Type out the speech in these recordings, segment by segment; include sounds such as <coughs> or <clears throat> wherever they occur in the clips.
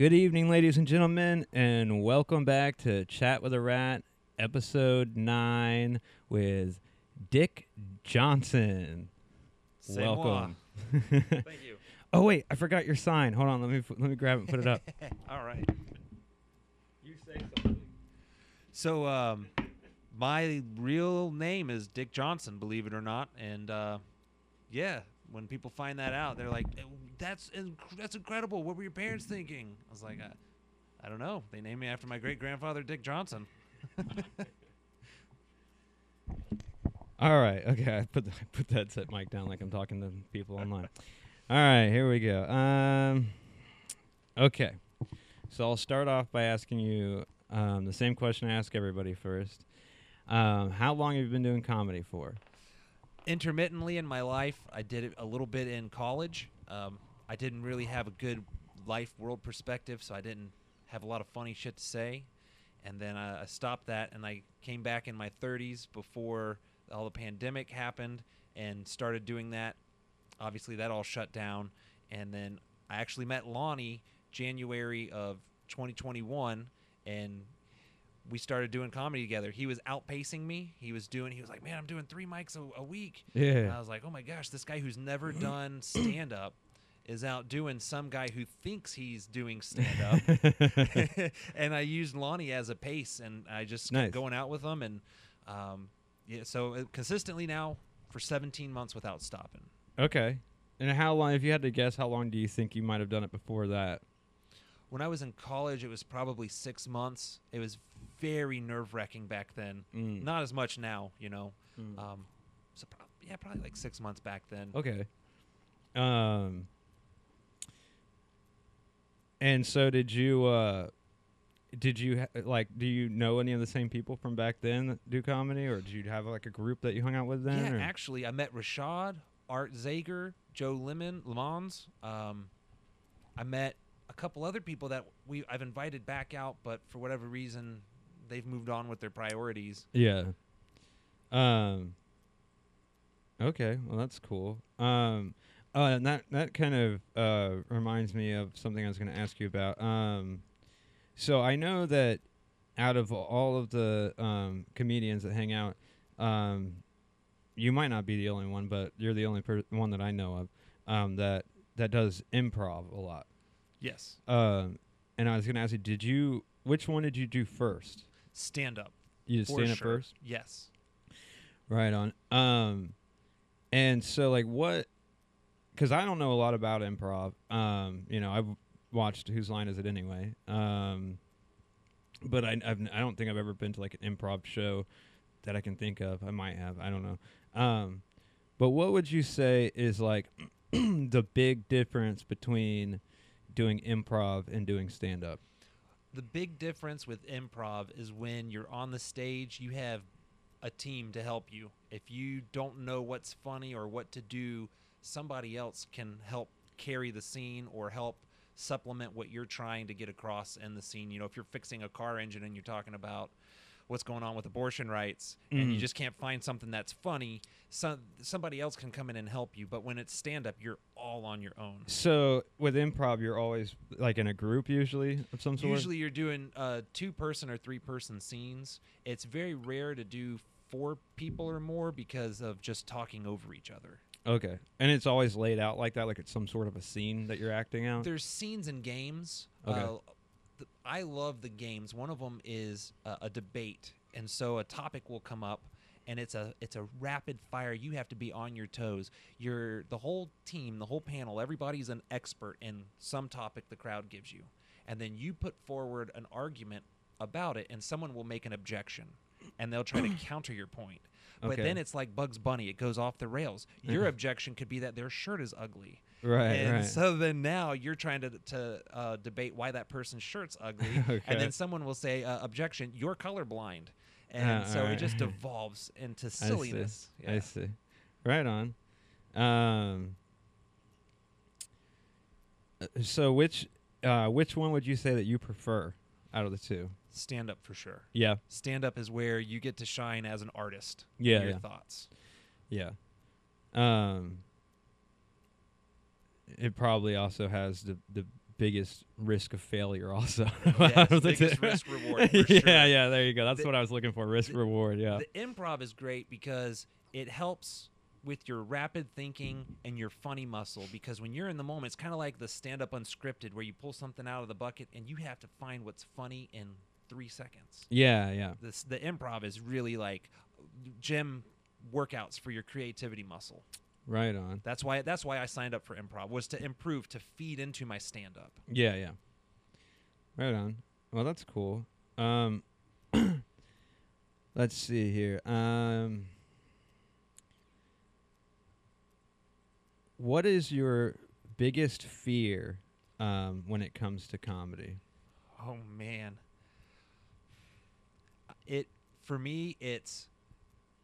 Good evening, ladies and gentlemen, and welcome back to Chat with a Rat, episode nine with Dick Johnson. C'est welcome. <laughs> Thank you. oh wait, I forgot your sign. Hold on, let me let me grab it and put it up. <laughs> All right. you say something. So, um, my real name is Dick Johnson, believe it or not, and uh, yeah, when people find that out, they're like, "Eh, "That's inc- that's incredible. What were your parents thinking?" I was like, "I, I don't know. They named me after my great grandfather, Dick Johnson." <laughs> All right, okay. I put the, I put that set mic down like I'm talking to people online. All right, here we go. Um, okay, so I'll start off by asking you um, the same question I ask everybody first. Um, how long have you been doing comedy for? intermittently in my life. I did it a little bit in college. Um, I didn't really have a good life world perspective, so I didn't have a lot of funny shit to say. And then I, I stopped that, and I came back in my 30s before all the pandemic happened, and started doing that. Obviously, that all shut down, and then I actually met Lonnie January of 2021, and we started doing comedy together. He was outpacing me. He was doing. He was like, "Man, I'm doing three mics a, a week." And Yeah. I was like, "Oh my gosh, this guy who's never <clears throat> done stand up is out doing some guy who thinks he's doing stand up." <laughs> <laughs> and I used Lonnie as a pace, and I just Nice. kept going out with him, and um, yeah, so uh, consistently now for 17 months without stopping. okay. And how long? If you had to guess, how long do you think you might have done it before that? When I was in college, it was probably six months. It was very nerve wracking back then. Mm. Not as much now, you know. Mm. Um, so prob- yeah, probably like six months back then. Okay. Um. And so, did you? uh Did you like? Do you know any of the same people from back then that do comedy, or did you have like a group that you hung out with then? Yeah, or- actually, I met Rashad, Art Zager, Joe Lemon, Lemons. Um, I met a couple other people that we I've invited back out, but for whatever reason, they've moved on with their priorities. Yeah. Um. Okay, well that's cool. Um. Oh, and that that kind of uh reminds me of something I was going to ask you about. Um. So I know that out of all of the um comedians that hang out, um, you might not be the only one, but you're the only per- one that I know of um that that does improv a lot. Yes, Um. And I was going to ask you, did you which one did you do first? stand up. You did stand up sure. first. Yes. Right on. Um, and so like what? Because I don't know a lot about improv. Um, you know, I've watched Whose Line Is It Anyway. Um, but I I've, I don't think I've ever been to like an improv show that I can think of. I might have. I don't know. Um, but what would you say is like <clears throat> the big difference between doing improv and doing stand up? The big difference with improv is when you're on the stage, you have a team to help you. If you don't know what's funny or what to do, somebody else can help carry the scene or help supplement what you're trying to get across in the scene. You know, if you're fixing a car engine and you're talking about what's going on with abortion rights and you Mhm. just can't find something that's funny, some, somebody else can come in and help you. But when it's stand up, you're all on your own. So with improv, you're always like in a group usually of some sort. Usually, you're doing uh, two person or three person scenes. It's very rare to do four people or more because of just talking over each other. Okay. And it's always laid out like that, like it's some sort of a scene that you're acting out. There's scenes and games. Okay. Uh, th- I love the games. One of them is uh, a debate, and so a topic will come up, and it's a it's a rapid fire. You have to be on your toes. You're the whole team, the whole panel. Everybody's an expert in some topic the crowd gives you, and then you put forward an argument about it, and someone will make an objection, and they'll try to <coughs> counter your point. But Okay. then it's like Bugs Bunny; it goes off the rails. Your objection could be that their shirt is ugly. right, and right. so then now you're trying to to uh, debate why that person's shirt's ugly, <laughs> Okay. and then someone will say, uh, "Objection, you're colorblind," and Ah, so alright. it just <laughs> devolves into I see. silliness. I see. Right on. Um. uh, So which, uh, which one would you say that you prefer out of the two? Stand up for sure. Yeah. Stand up is where you get to shine as an artist. Yeah. your yeah. thoughts. Yeah. Um. It probably also has the the biggest risk of failure. Also, <laughs> Yes, Out of the biggest risk <laughs> reward, yeah, sure. yeah. There you go. That's The- what I was looking for. Risk reward. Yeah. The improv is great because it helps with your rapid thinking and your funny muscle because when you're in the moment it's kind of like the stand up unscripted where you pull something out of the bucket and you have to find what's funny in 3 seconds. yeah, yeah. This the improv is really like gym workouts for your creativity muscle. Right on. That's why that's why I signed up for improv was to improve to feed into my stand up. Yeah, yeah. Right on. Well, that's cool. Um, <clears throat> let's see here. Um, what is your biggest fear um, when it comes to comedy? Oh man. It for me it's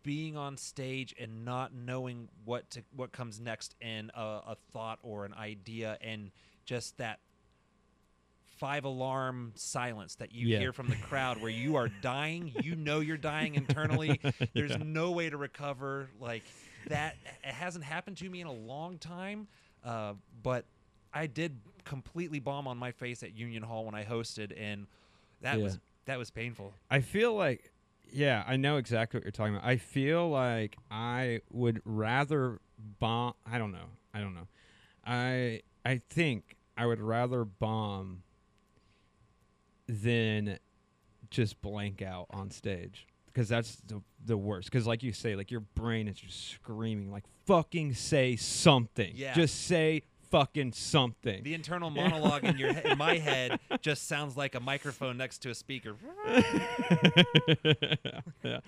being on stage and not knowing what to what comes next in a, a thought or an idea and just that five alarm silence that you Yeah. hear from the crowd where you are dying you know you're dying internally <laughs> there's Yeah. no way to recover like that it hasn't happened to me in a long time uh, but i did completely bomb on my face at union hall when i hosted and that Yeah. was that was painful I feel like, yeah, I know exactly what you're talking about. I feel like I would rather bomb. I don't know. I don't know. I I think I would rather bomb than just blank out on stage because that's the the worst. Because like you say, like your brain is just screaming, like fucking say something. Yeah. Just say fucking something. the internal <laughs> monologue in your in my head just sounds like a microphone next to a speaker <laughs> <laughs> yeah.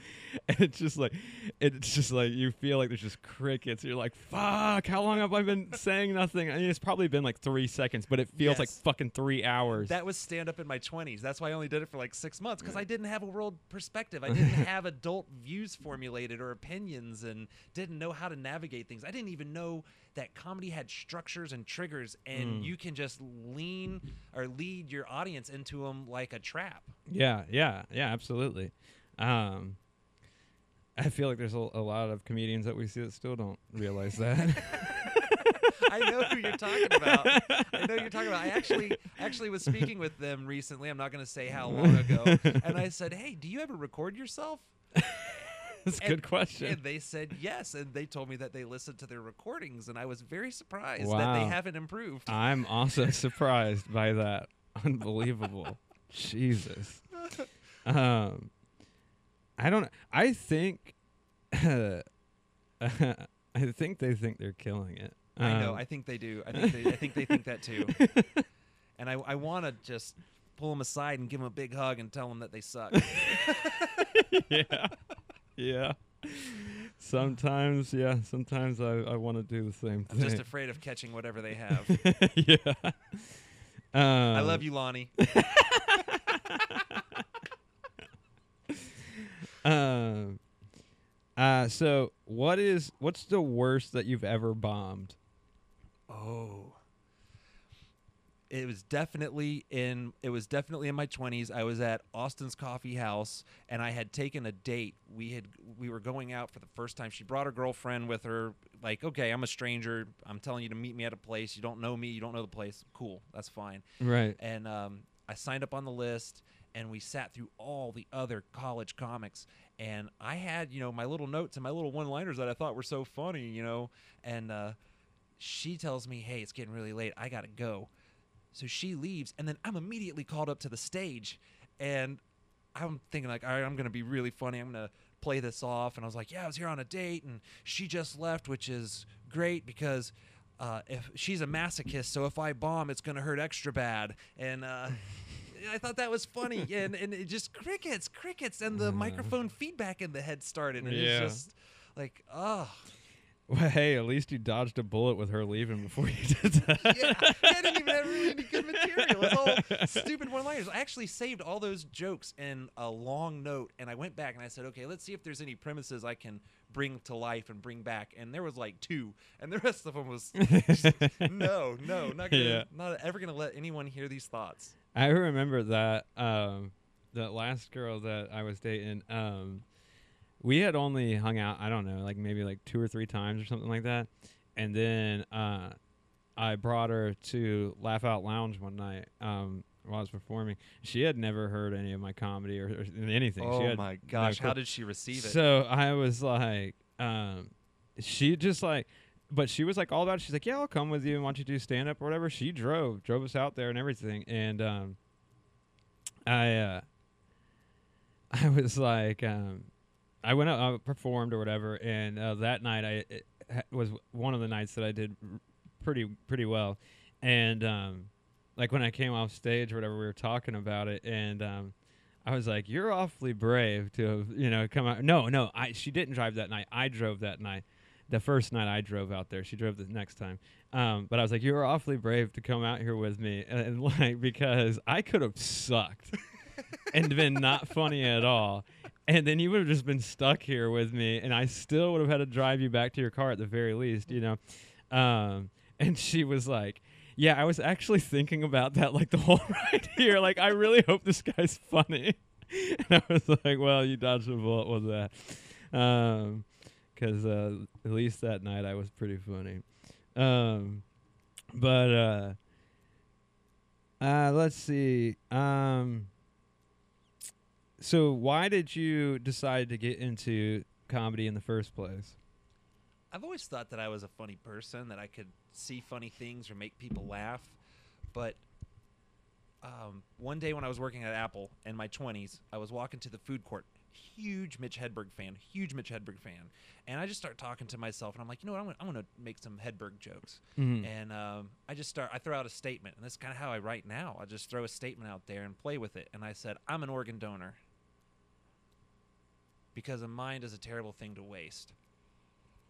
And it's just like it's just like you feel like there's just crickets. You're like, fuck, how long have I been saying nothing? I mean it's probably been like three seconds, but it feels like fucking three hours. That was stand up in my 20s. That's why I only did it for like six months because I didn't have a world perspective. I didn't have adult views formulated or opinions and didn't know how to navigate things. I didn't even know that comedy had structures and triggers and Mm. you can just lean or lead your audience into them like a trap. yeah, yeah, yeah, absolutely. Um I feel like there's a, a lot of comedians that we see that still don't realize that. <laughs> I know who you're talking about. I know you're talking about. I actually actually was speaking with them recently. I'm not going to say how long ago. And I said, "Hey, do you ever record yourself?" That's a And- good question. And they said yes, and they told me that they listened to their recordings, and I was very surprised that they haven't improved. I'm also <laughs> surprised by that. Unbelievable. Jesus. Um I don't I think <laughs> I think they think they're killing it. I know. Um, I think they do. I think they, I think they think that too. <laughs> And I, I want to just pull them aside and give them a big hug and tell them that they suck. yeah. Yeah. Sometimes, yeah, sometimes I, I want to do the same thing. I'm just afraid of catching whatever they have. <laughs> yeah. Um, I love you, Lonnie. <laughs> Um. Uh. So, what is what's the worst that you've ever bombed? Oh. It was definitely in it was definitely in my 20s. I was at Austin's Coffee House and I had taken a date. We had we were going out for the first time. She brought her girlfriend with her like, "Okay, I'm a stranger. I'm telling you to meet me at a place. You don't know me, you don't know the place. Cool. That's fine." Right. and um, I signed up on the list, and we sat through all the other college comics, and I had you know my little notes and my little one-liners that I thought were so funny, you know, and uh, she tells me, "Hey, it's getting really late. I gotta go," so she leaves, and then I'm immediately called up to the stage, and I'm thinking like, all right, I'm gonna be really funny. I'm gonna play this off, and I was like, yeah, I was here on a date, and she just left, which is great because. Uh, if she's a masochist, so if I bomb, it's gonna hurt extra bad. And uh, I thought that was funny, <laughs> and and it just crickets, crickets, and the Uh. microphone feedback in the head started, and Yeah. it's just like, oh, Well, hey, at least you dodged a bullet with her leaving before you <laughs> did that. yeah, I didn't even have really any good material. It's all stupid one-liners. I actually saved all those jokes in a long note, and I went back and I said, okay, let's see if there's any premises I can bring to life and bring back. And there was like two, and the rest of them was <laughs> no, no, not gonna, Yeah. not ever gonna let anyone hear these thoughts. I remember that um, that last girl that I was dating. Um, we had only hung out. I don't know, like maybe like two or three times or something like that. And then uh, I brought her to Laugh Out Lounge one night um, while I was performing. She had never heard any of my comedy or, or anything. she Oh my gosh, clue. how did she receive it? So I was like, um, she just like, but she was like all about it. She's like, yeah, I'll come with you and why don't you do stand up or whatever. She drove, drove us out there and everything. And um, I, uh, <laughs> I was like, um, I went out, I performed or whatever, and uh, that night I it ha- was one of the nights that I did r- pretty pretty well, and um, like when I came off stage or whatever, we were talking about it, and um, I was like, "You're awfully brave to have you know come out." No, no, I she didn't drive that night. I drove that night. The first night I drove out there, she drove the next time. Um, but I was like, "You were awfully brave to come out here with me," and, <laughs> and like because I could have sucked <laughs> and been not funny at all. And then you would have just been stuck here with me, and I still would have had to drive you back to your car at the very least, you know. Um, <laughs> and she was like, "Yeah, I was actually thinking about that like the <laughs> whole ride here. Like, I really hope this guy's funny." <laughs> And I was like, "Well, you dodged a bullet with that," because uh, at least that night I was pretty funny. Um, but uh, uh, let's see. Um, so why did you decide to get into comedy in the first place? I've always thought that I was a funny person, that I could see funny things or make people laugh. But um, one day when I was working at Apple in my 20s, I was walking to the food court. Huge Mitch Hedberg fan, huge Mitch Hedberg fan. And I just start talking to myself, and I'm like, you know what? I'm gonna, I'm gonna make some Hedberg jokes. Mm. And um, I just start, I throw out a statement, and that's kind of how I write now. I just throw a statement out there and play with it. And I said, I'm an organ donor because a mind is a terrible thing to waste.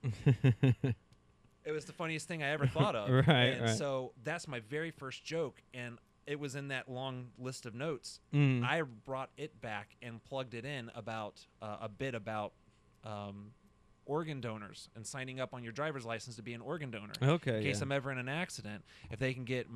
<laughs> It was the funniest thing I ever thought of. <laughs> Right, And right. so that's my very first joke, and it was in that long list of notes. Mm. I brought it back and plugged it in about uh, a bit about um, organ donors and signing up on your driver's license to be an organ donor. okay. in case yeah. I'm ever in an accident, if they can get,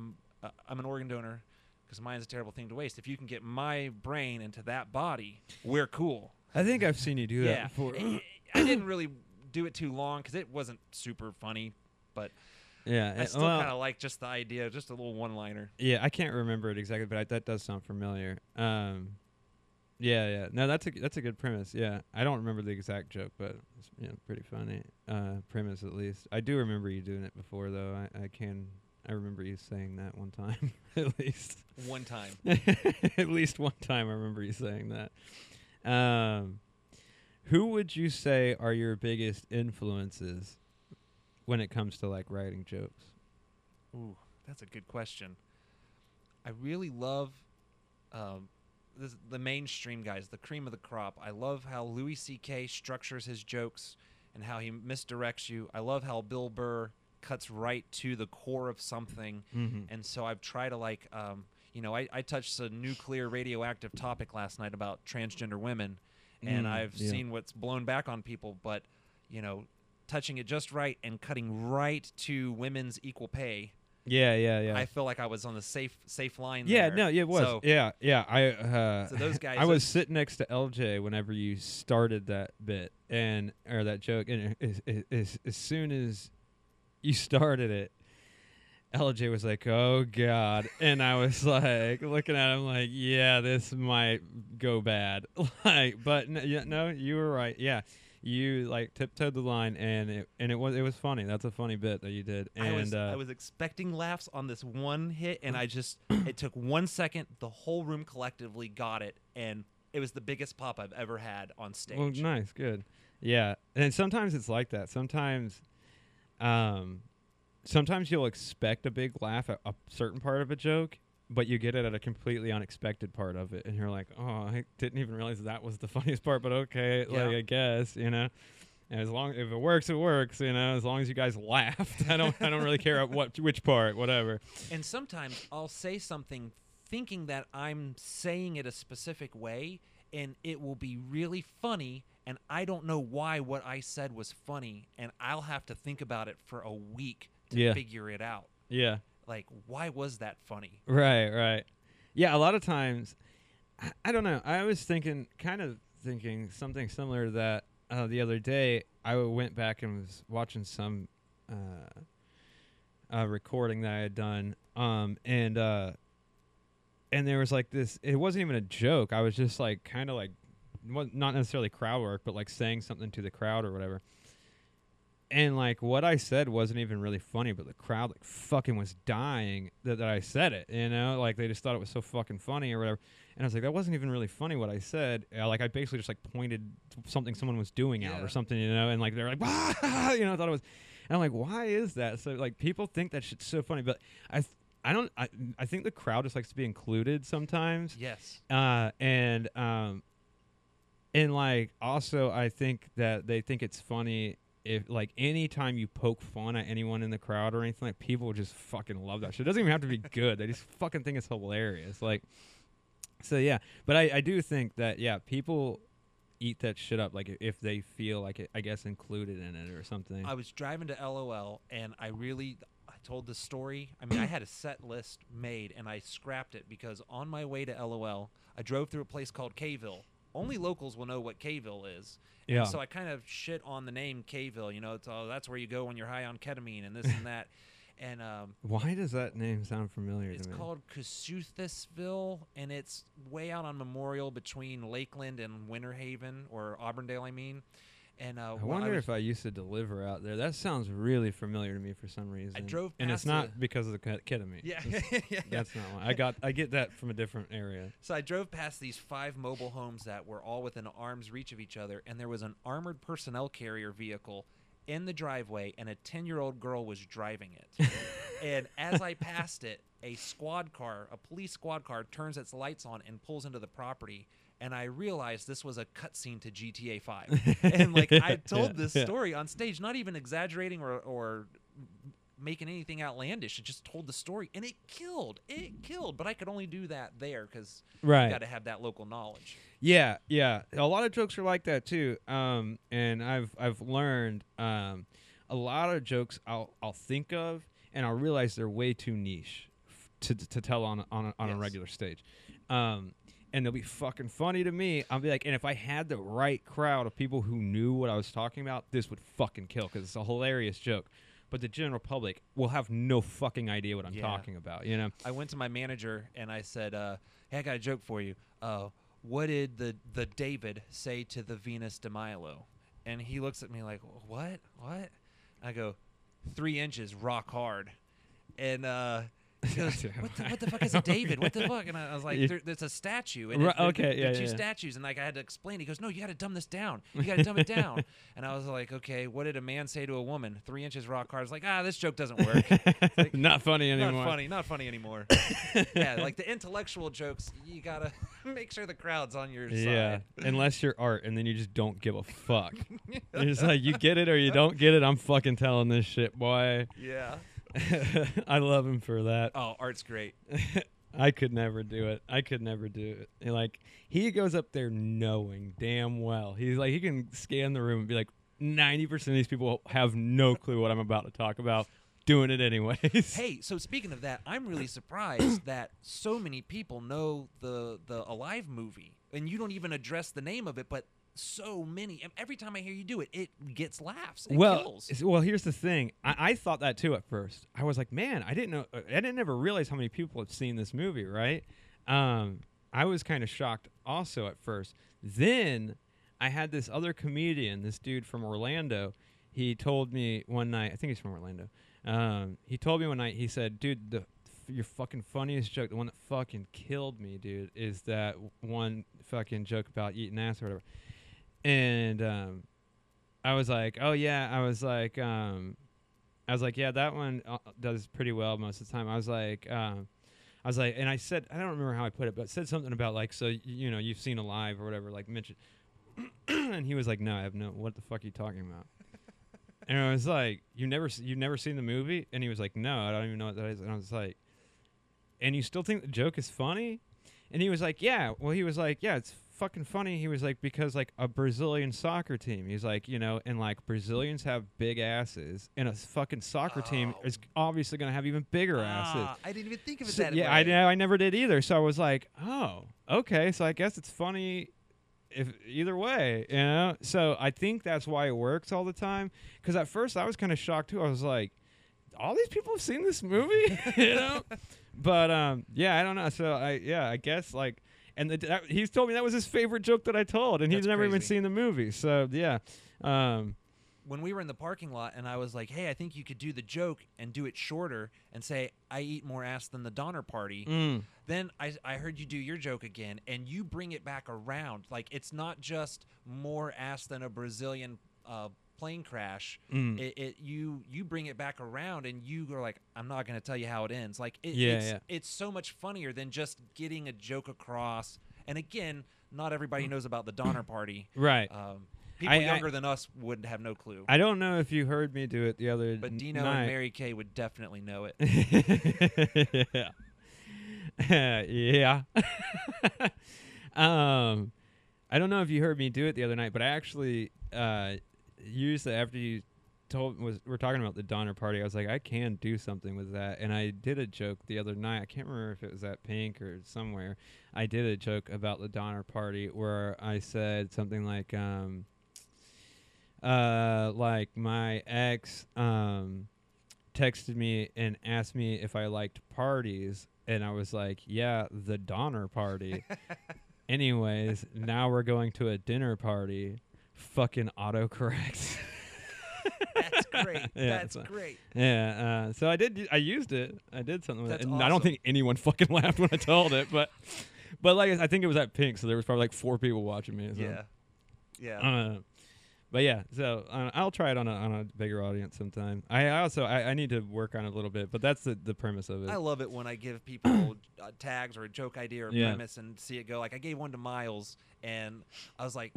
uh, I'm an organ donor because mine's a terrible thing to waste. If you can get my brain into that body, we're cool. I think I've seen you do that yeah. before. I didn't really do it too long because it wasn't super funny, but yeah. I still well, kind of like just the idea, just a little one-liner. Yeah, I can't remember it exactly, but I, that does sound familiar. Um, yeah, yeah. No, that's a that's a good premise. Yeah, I don't remember the exact joke, but it's you know, pretty funny uh, premise at least. I do remember you doing it before, though. I, I can. I remember you saying that one time, <laughs> at least. One time. <laughs> at least one time, I remember you saying that. Um, who would you say are your biggest influences when it comes to like writing jokes? Ooh, that's a good question. I really love um, this, the mainstream guys, the cream of the crop. I love how Louis C.K. structures his jokes and how he misdirects you. I love how Bill Burr cuts right to the core of something. Mm-hmm. And so I've tried to like, um, you know, I, I touched a nuclear radioactive topic last night about transgender women, and Mm, I've yeah. seen what's blown back on people. But you know, touching it just right and cutting right to women's equal pay, Yeah, yeah, yeah. I feel like I was on the safe safe line. Yeah, there. no, yeah, it was. So, yeah, yeah. I uh, So those guys- I was sitting next to LJ whenever you started that bit and or that joke, and as, as, as soon as you started it, LJ was like, "Oh God," and I was <laughs> like looking at him like, "Yeah, this might go bad." <laughs> like, but no, yeah, no, you were right. Yeah. You like tiptoed the line, and it and it was it was funny. That's a funny bit that you did, and I was uh, I was expecting laughs on this one hit, and I just <clears throat> it took one second. The whole room collectively got it, and it was the biggest pop I've ever had on stage. Well, nice, good. Yeah, and sometimes it's like that. Sometimes, um, sometimes you'll expect a big laugh at a certain part of a joke, but you get it at a completely unexpected part of it, and you're like, "Oh, I didn't even realize that was the <laughs> funniest part." But okay, Yeah. like I guess you know. And as long if it works, it works. You know, as long as you guys <laughs> laughed, I don't I don't really care at what which part, whatever. And sometimes I'll say something thinking that I'm saying it a specific way and it will be really funny and I don't know why what I said was funny and I'll have to think about it for a week to Yeah. figure it out. Yeah. Like why was that funny? Right, right. Yeah, a lot of times, I, I don't know. I was thinking, kind of thinking something similar to that uh, the other day. I went back and was watching some uh, a recording that I had done, um, and uh, and there was like this. It wasn't even a joke. I was just like kind of like, not necessarily crowd work, but like saying something to the crowd or whatever. And like what I said wasn't even really funny, but the crowd like fucking was dying that, that I said it. You know, like they just thought it was so fucking funny or whatever. And I was like, that wasn't even really funny what I said. Uh, like I basically just like pointed something someone was doing out or something, you know, and like they're like, "Wah!" <laughs> you know, I thought it was. And I'm like, why is that? So like people think that shit's so funny, but I, th- I don't. I, I think the crowd just likes to be included sometimes. Yes. Uh, and um, and like also I think that they think it's funny if like anytime you poke fun at anyone in the crowd or anything, like people just fucking love that shit. It doesn't even have to be <laughs> good. They just fucking think it's hilarious. Like, so yeah. But I I do think that yeah, people eat that shit up like if they feel like it, I guess included in it or something. I was driving to LOL and I really I told the story. I mean, I had a set list made and I scrapped it because on my way to LOL, I drove through a place called Kville. Only locals will know what Kville is. And Yeah. so I kind of shit on the name Kville. You know, it's all that's where you go when you're high on ketamine and this and <laughs> that. And um, Why does that name sound familiar it's to me? called Kasuthasville, and it's way out on Memorial between Lakeland and Winter Haven, or Auburndale, I mean. And uh, I wonder was- if I used to deliver out there. That sounds really familiar to me for some reason. I drove and it's not because of the ke- ketamine. yeah, <laughs> yeah, that's not why. I got. I get that from a different area. So I drove past these five mobile homes that were all within arm's reach of each other, and there was an armored personnel carrier vehicle in the driveway, and a 10 year old girl was driving it. <laughs> and as I passed it, a squad car, a police squad car, turns its lights on and pulls into the property. And I realized this was a cutscene to GTA 5. <laughs> and like I <laughs> told Yeah, this yeah. story on stage, not even exaggerating or, or making anything outlandish. It just told the story, and it killed. It killed. But I could only do that there because Right. you got to have that local knowledge. Yeah, yeah. A lot of jokes are like that too. Um, and I've I've learned um, a lot of jokes I'll I'll think of and I'll realize they're way too niche to to tell on a- on a, on a regular stage. Um, and they'll be fucking funny to me. I'll be like, and if I had the right crowd of people who knew what I was talking about, this would fucking kill because it's a hilarious joke. But the general public will have no fucking idea what I'm Yeah. talking about. You know? I went to my manager and I said, uh, "Hey, I got a joke for you. Uh, what did the the David say to the Venus de Milo?" And he looks at me like, "What? What?" I go, three inches, rock hard." And uh, he goes, what, the, "What the fuck is a David? What the <laughs> fuck?" And I, I was like, there, "There's a statue." And Ri- it- okay, there- yeah, there are two yeah. statues, and like I had to explain. He goes, "No, you got to dumb this down. You got to dumb it <laughs> down." And I was like, "Okay, what did a man say to a woman? Three inches, rock hard." I was like, "Ah, this joke doesn't work." like- <laughs> not funny anymore. Not funny, not funny anymore. yeah, like the intellectual jokes, you gotta make sure the crowd's on your Yeah, side. unless you're art, and then you just don't give a fuck. Just like, you get it or you don't get it. I'm fucking telling this shit, boy. Yeah. <laughs> I love him for that. Oh, art's great. <laughs> I could never do it. I could never do it. And, like he goes up there knowing damn well. He's like he can scan the room and be like, ninety percent of these people have no clue what I'm about to talk about. Doing it anyways. Hey, <laughs> so speaking of that, I'm really surprised <coughs> that so many people know the the Alive movie, and you don't even address the name of it, but so many. and Every time I hear you do it, it gets laughs. It well, kills. well, here's the thing. I, I thought that too at first. I was like, man, I didn't know. I didn't ever realize how many people have seen this movie. Right? Um, I was kind of shocked also at first. Then I had this other comedian, this dude from Orlando. He told me one night. I think he's from Orlando. Um, he told me one night. He said, "Dude, the your fucking funniest joke, the one that fucking killed me, dude, is that one fucking joke about eating ass or whatever." And um, I was like, "Oh yeah," I was like, um, I was like, "Yeah, that one uh, does pretty well most of the time." I was like, um, I was like, and I said, I don't remember how I put it, but said something about like, so you know, you've seen Alive or whatever, like mentioned, and he was like, "No, I have no. What the fuck are you talking about?" and I was like, "You never, you've never seen the movie?" And he was like, "No, I don't even know what that is." And I was like, "And you still think the joke is funny?" And he was like, "Yeah." Well, he was like, "Yeah, it's fucking funny." He was like, "Because like a Brazilian soccer team." He's like, you know, and like Brazilians have big asses, and a fucking soccer team Oh. is obviously gonna have even bigger asses. Ah, I didn't even think of it So- that yeah, way. I know. I never did either. So I was like, oh, okay. So I guess it's funny, if either way, you know. So I think that's why it works all the time. Because at first I was kind of shocked too. I was like, all these people have seen this movie, <laughs> you know. <laughs> But um, yeah, I don't know. So I yeah, I guess like, and the, that, he's told me that was his favorite joke that I told, and he's That's never even crazy. seen the movie. So yeah, um, when we were in the parking lot and I was like, "Hey, I think you could do the joke and do it shorter and say I eat more ass than the Donner Party." mm, Then I, I heard you do your joke again, and you bring it back around. Like it's not just more ass than a Brazilian uh, plane crash. mm. It, it you you bring it back around, and you are like, I'm not going to tell you how it ends. Like it, Yeah, it's yeah. it's so much funnier than just getting a joke across. And again, not everybody knows about the Donner <clears throat> Party. right. Um, people I- I- younger than us would have no clue. I don't know if you heard me do it the other But Dino night. and Mary Kay would definitely know it. <laughs> yeah. yeah. <laughs> um, I don't know if you heard me do it the other night, but I actually uh, used it after you told was we're talking about the Donner Party. I was like, I can do something with that, and I did a joke the other night. I can't remember if it was at Pink or somewhere. I did a joke about the Donner Party where I said something like, um, uh, like my ex, um, texted me and asked me if I liked parties, and I was like, "Yeah, the Donner Party." <laughs> Anyways, now we're going to a dinner party. Fucking autocorrect. <laughs> That's great. Yeah, That's so- great. yeah, uh, so I did. I used it. I did something with That's it. And I don't think anyone <laughs> fucking laughed when I told it, but, but like I think it was at Pink, so there was probably like four people watching me. So. Yeah. Yeah. Uh, but yeah, so uh, I'll try it on a on a bigger audience sometime. I I also I, I need to work on it a little bit, but that's the, the premise of it. I love it when I give people <coughs> uh, tags or a joke idea or Yeah. premise and see it go. Like I gave one to Miles, and I was like,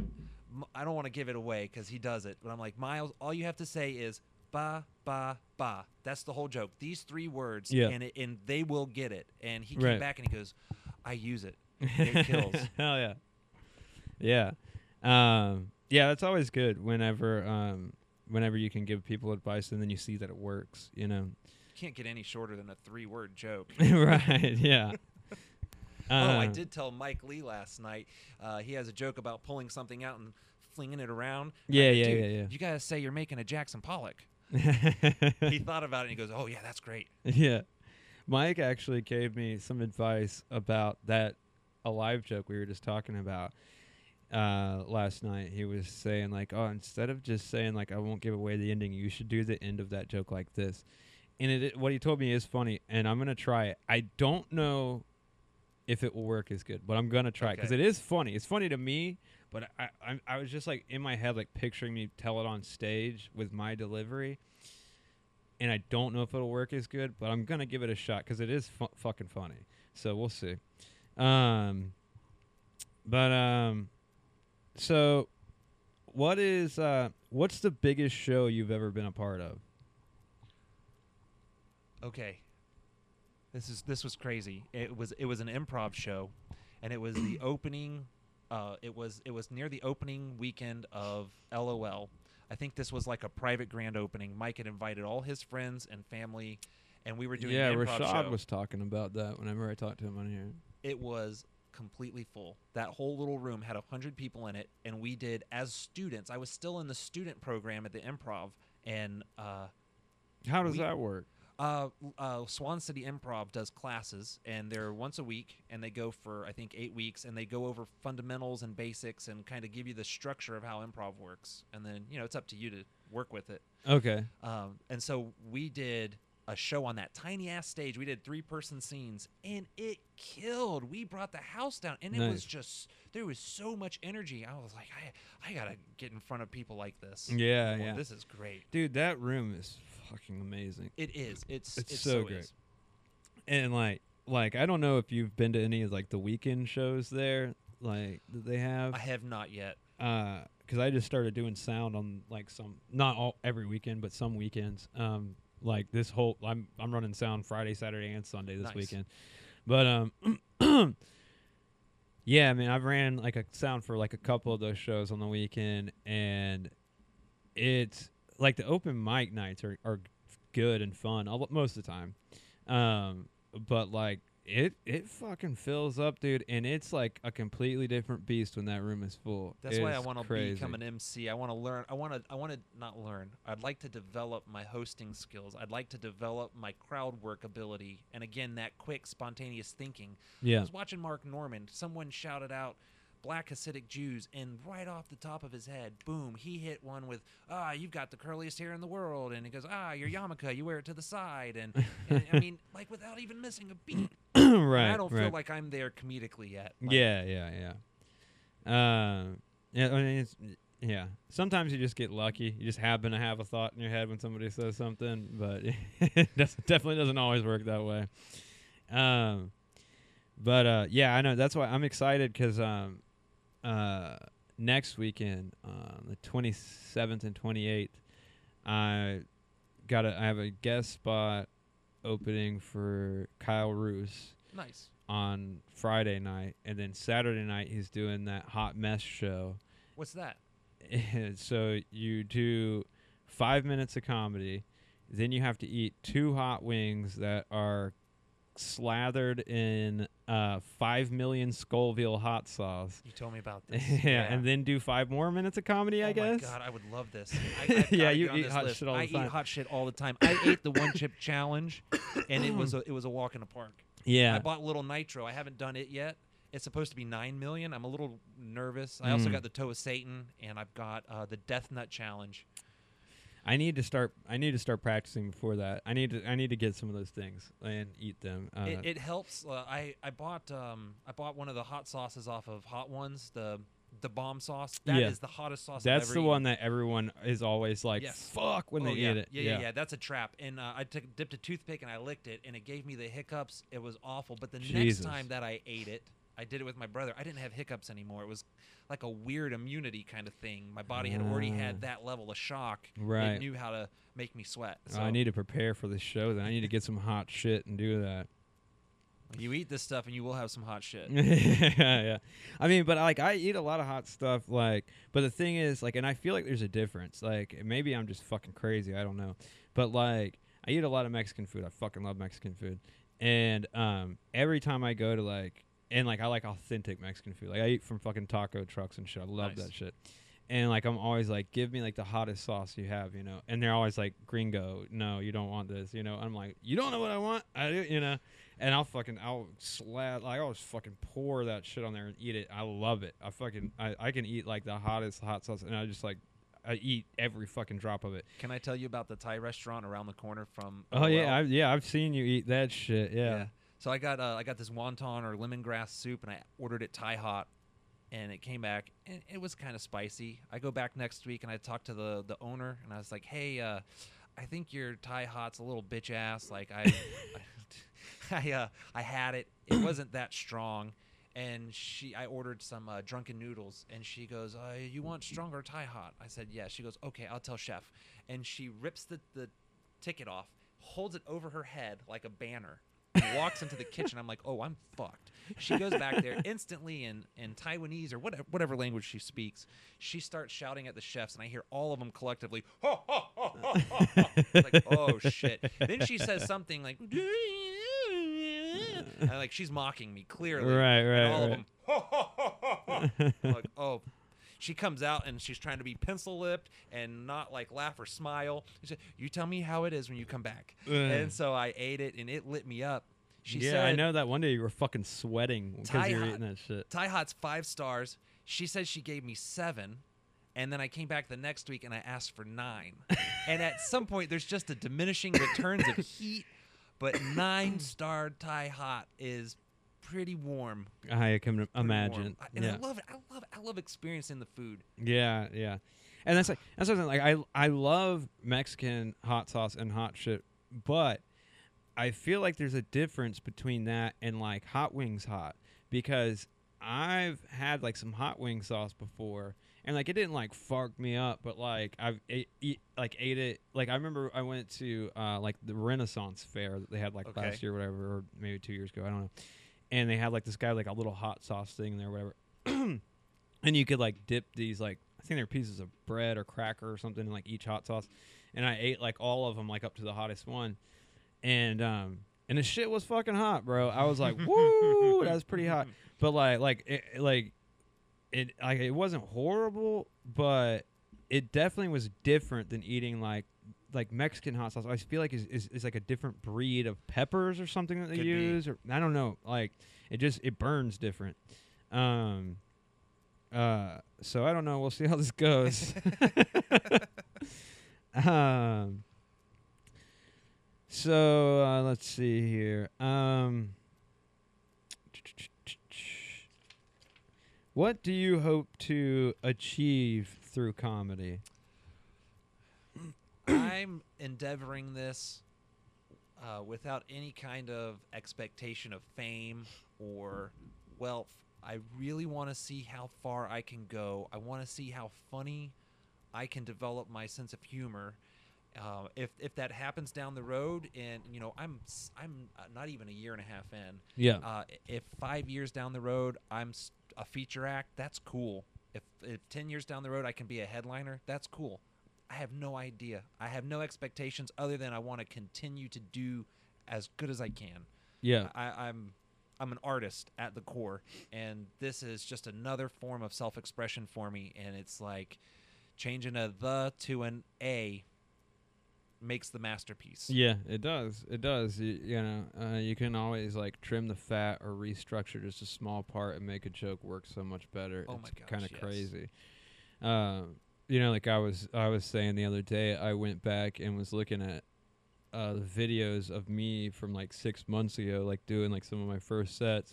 M- I don't want to give it away because he does it, but I'm like, Miles, all you have to say is ba ba ba. That's the whole joke. These three words, Yeah. and it, and they will get it. And he came Right. back and he goes, I use it. <laughs> It kills. Hell yeah, yeah, um, yeah. That's always good. Whenever um, whenever you can give people advice and then you see that it works, you know. Can't get any shorter than a three-word joke. <laughs> right. Yeah. <laughs> oh, I Uh, did tell Mike Lee last night. Uh, he has a joke about pulling something out and flinging it around. Yeah, like, yeah, yeah, yeah. You gotta say you're making a Jackson Pollock. <laughs> he thought about it and he goes, "Oh yeah, that's great." Yeah. Mike actually gave me some advice about that alive joke we were just talking about uh, last night. He was saying like, "Oh, instead of just saying like I won't give away the ending, you should do the end of that joke like this." And it what he told me is funny, and I'm gonna try it. I don't know if it will work as good, but I'm gonna try it because Okay. it is funny. It's funny to me, but I, I I was just like in my head like picturing me tell it on stage with my delivery and I don't know if it'll work as good, but I'm gonna give it a shot because it is fu- fucking funny. So we'll see. Um, but um, so what is uh, what's the biggest show you've ever been a part of? Okay. This is this was crazy. It was it was an improv show, and it was the <coughs> opening. Uh, it was it was near the opening weekend of LOL. I think this was like a private grand opening. Mike had invited all his friends and family, and we were doing yeah, an improv Rashad show. was talking about that whenever I talked to him on here. it was completely full. That whole little room had a hundred people in it, and we did as students. I was still in the student program at the improv, and uh, How does We- that work? uh, uh, Swan City Improv does classes, and they're once a week, and they go for I think eight weeks, and they go over fundamentals and basics, and kind of give you the structure of how improv works, and then you know it's up to you to work with it. Okay. Um, and so we did a show on that tiny ass stage. We did three person scenes, and it killed. We brought the house down, and it was just there was so much energy. I was like, I I gotta get in front of people like this. Yeah, yeah. This is great. Dude, that room is fucking amazing. It is. It's It's it so so great. is. And like like I don't know if you've been to any of like the weekend shows there like that they have. I have not yet. Uh, because I just started doing sound on like some not all every weekend, but some weekends. Um, like this whole I'm I'm running sound Friday, Saturday, and Sunday this Nice. weekend. But um, <clears throat> yeah, I mean I've ran like a sound for like a couple of those shows on the weekend, and it's like the open mic nights are are good and fun all, most of the time. Um, but like it it fucking fills up, dude, and it's like a completely different beast when that room is full. That's why I want to become an MC. I want to learn. I want to. I want to not learn. I'd like to develop my hosting skills. I'd like to develop my crowd work ability, and again, that quick, spontaneous thinking. Yeah. I was watching Mark Normand. Someone shouted out, "Black Hasidic Jews," and right off the top of his head, boom, he hit one with, "Ah, you've got the curliest hair in the world," and he goes, "Ah, your yarmulke, you wear it to the side," and, and I <laughs> mean, like without even missing a beat. <laughs> right. I don't right. feel like I'm there comedically yet. Like, yeah, yeah, yeah. Um, yeah, I mean, it's, yeah. Sometimes you just get lucky. You just happen to have a thought in your head when somebody says something, but <laughs> it doesn't, definitely doesn't always work that way. Um, but uh, yeah, I know that's why I'm excited because um, uh, next weekend, uh, the 27th and 28th, I got a I have a guest spot opening for Kyle Roos Nice. on Friday night, and then Saturday night he's doing that hot mess show. What's that? <laughs> so you do five minutes of comedy, then you have to eat two hot wings that are slathered in uh, five million Scoville hot sauce. You told me about <laughs> this. yeah, and then do five more minutes of comedy. I oh guess. my god, I would love this. <laughs> I, Yeah, you eat hot list. shit all the I time. eat hot shit all the time. I ate the one chip <coughs> challenge, and it was a, it was a walk in the park. Yeah. I bought little nitro. I haven't done it yet. It's supposed to be nine million. I'm a little nervous. I also Mm. got the toe of Satan, and I've got uh, the Death Nut Challenge. I need to start. I need to start practicing before that. I need to. I need to get some of those things and eat them. Uh, it, it helps. Uh, I I bought um I bought one of the hot sauces off of Hot Ones. The the bomb sauce. That is Yeah. the hottest sauce. I've that's ever the eaten. one that everyone is always like, Yes. "Fuck" when Oh, they yeah. eat it. Yeah, yeah, yeah, That's a trap. And uh, I took dipped a toothpick and I licked it, and it gave me the hiccups. It was awful. But the Jesus. next time that I ate it, I did it with my brother. I didn't have hiccups anymore. It was like a weird immunity kind of thing. My body had already had that level of shock. Right. It knew how to make me sweat. So I need to prepare for the show. Then I need to get some hot shit and do that. You eat this stuff and you will have some hot shit. <laughs> yeah, yeah. I mean, but like I eat a lot of hot stuff. Like, but the thing is, like, and I feel like there's a difference. Like, maybe I'm just fucking crazy. I don't know. But like, I eat a lot of Mexican food. I fucking love Mexican food. And um, every time I go to like, and like I like authentic Mexican food. Like I eat from fucking taco trucks and shit. I love Nice. that shit. And like I'm always like, give me like the hottest sauce you have, you know. And they're always like, gringo, no, you don't want this, you know. I'm like, you don't know what I want, I do, you know. And I'll fucking I'll slap like I'll just fucking pour that shit on there and eat it. I love it. I fucking I, I can eat like the hottest hot sauce and I just like I eat every fucking drop of it. Can I tell you about the Thai restaurant around the corner from? Oh yeah, OL? I, yeah, I've seen you eat that shit. Yeah. Yeah. So I got uh, I got this wonton or lemongrass soup, and I ordered it Thai hot, and it came back, and it was kind of spicy. I go back next week, and I talked to the the owner, and I was like, "Hey, uh, I think your Thai hot's a little bitch ass. Like I, <laughs> I, uh, I had it. It wasn't that strong." And she, I ordered some uh, drunken noodles, and she goes, uh, "You want stronger Thai hot?" I said, "Yeah." She goes, "Okay, I'll tell chef." And she rips the the ticket off, holds it over her head like a banner, walks into the kitchen. I'm like, oh, I'm fucked. She goes back there <laughs> instantly in, in Taiwanese or whatever, whatever language she speaks. She starts shouting at the chefs, and I hear all of them collectively, ha, ha, ha, ha. It's like, <laughs> oh, shit. Then she says something like, <laughs> and like she's mocking me clearly. Right, And right, all of them, ha, ha, ha, ha, ha. I'm like, oh. She comes out and she's trying to be pencil lipped and not like laugh or smile. She said, "You tell me how it is when you come back." Ugh. And so I ate it and it lit me up. She yeah, said, I know that one day you were fucking sweating because you were hot- eating that shit. Thai Hot's five stars. She said she gave me seven. And then I came back the next week and I asked for nine. <laughs> and at some point, there's just a diminishing returns of heat. But nine star Thai Hot is pretty warm. I can pretty imagine. warm. I- And yeah. I love it. I love. I love experiencing the food. Yeah, yeah, and that's like that's something like I I love Mexican hot sauce and hot shit, but I feel like there's a difference between that and like hot wings hot because I've had like some hot wing sauce before and like it didn't like fuck me up, but like I've ate, eat, like ate it like I remember I went to uh like the Renaissance fair that they had like Okay. last year or whatever or maybe two years ago I don't know, and they had like this guy like a little hot sauce thing there or whatever. <clears throat> and you could like dip these like I think they're pieces of bread or cracker or something in like each hot sauce, and I ate like all of them like up to the hottest one, and um and the shit was fucking hot, bro. I was like, <laughs> woo, that was pretty hot. But like, like, it, like, it, like, it wasn't horrible, but it definitely was different than eating like, like Mexican hot sauce. I feel like is is, is like a different breed of peppers or something that they Could be. use, or I don't know. Like, it just it burns different. Um. Uh. So I don't know. We'll see how this goes. <laughs> <laughs> um. So uh, let's see here. Um, what do you hope to achieve through comedy? I'm endeavoring this uh, without any kind of expectation of fame or wealth. I really want to see how far I can go. I want to see how funny I can develop my sense of humor. Uh, if if that happens down the road, and you know, I'm I'm uh, not even a year and a half in. Yeah. Uh, if five years down the road I'm a feature act, that's cool. If if ten years down the road I can be a headliner, that's cool. I have no idea. I have no expectations other than I want to continue to do as good as I can. yeah. I, I'm I'm an artist at the core, and this is just another form of self-expression for me. And it's like changing a the to an a makes the masterpiece. Yeah, it does. It does. You, you know, uh, you can always like trim the fat or restructure just a small part and make a joke work so much better. Oh it's my gosh, kind of yes. crazy. Um, you know, like I was I was saying the other day, I went back and was looking at uh, the videos of me from like six months ago, like doing like some of my first sets.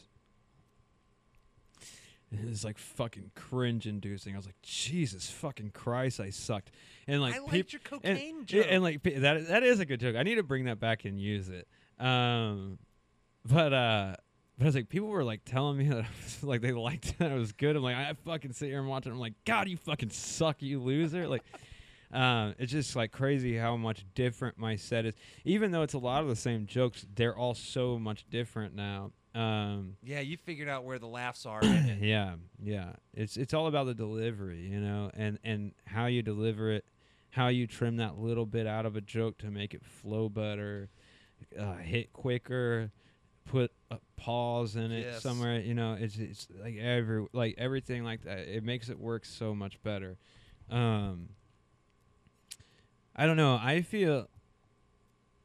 And It was like fucking cringe inducing. I was like, Jesus fucking Christ, I sucked. And like I liked peop- your cocaine yeah, joke. and like pe- that that is a good joke. I need to bring that back and use it. Um, but uh, but I was like, people were like telling me <laughs> that I was, like they liked that it was good. I'm like, I fucking sit here and watch it. I'm like, God, you fucking suck, you loser. like, <laughs> um, it's just like crazy how much different my set is. Even though it's a lot of the same jokes, they're all so much different now. Um, yeah, you figured out where the laughs are. <clears throat> yeah, yeah. It's it's all about the delivery, you know, and and how you deliver it, how you trim that little bit out of a joke to make it flow better, uh, hit quicker, put a pause in it Yes. somewhere. You know, it's it's like every like everything like that. It makes it work so much better. Um, I don't know. I feel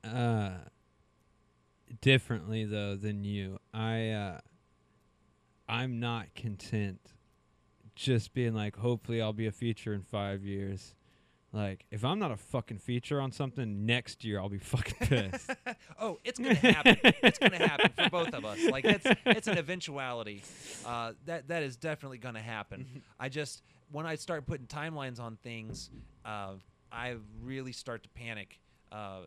uh differently though than you. I uh I'm not content just being like hopefully I'll be a feature in 5 years. Like if I'm not a fucking feature on something next year I'll be fucking <laughs> pissed. oh, it's gonna happen. it's gonna happen for both of us. Like it's it's an eventuality. Uh, that that is definitely gonna happen. <laughs> I just when I start putting timelines on things, uh, I really start to panic. Uh,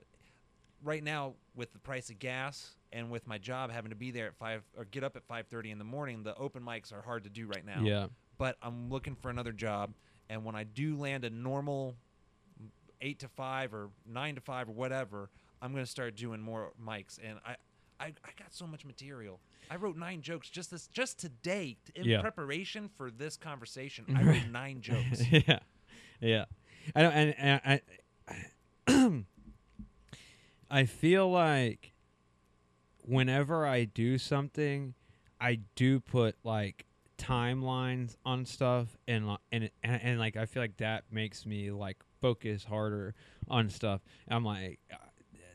right now, with the price of gas and with my job having to be there at five or get up at five thirty in the morning, the open mics are hard to do right now. yeah. But I'm looking for another job, and when I do land a normal eight to five or nine to five or whatever, I'm gonna start doing more mics, and I, I, I got so much material. I wrote nine jokes just this just today in Yeah. preparation for this conversation. <laughs> I wrote nine jokes. <laughs> yeah, yeah. I don't, and, and I, I feel like whenever I do something, I do put like timelines on stuff, and and and, and like I feel like that makes me like focus harder on stuff. I'm like. uh,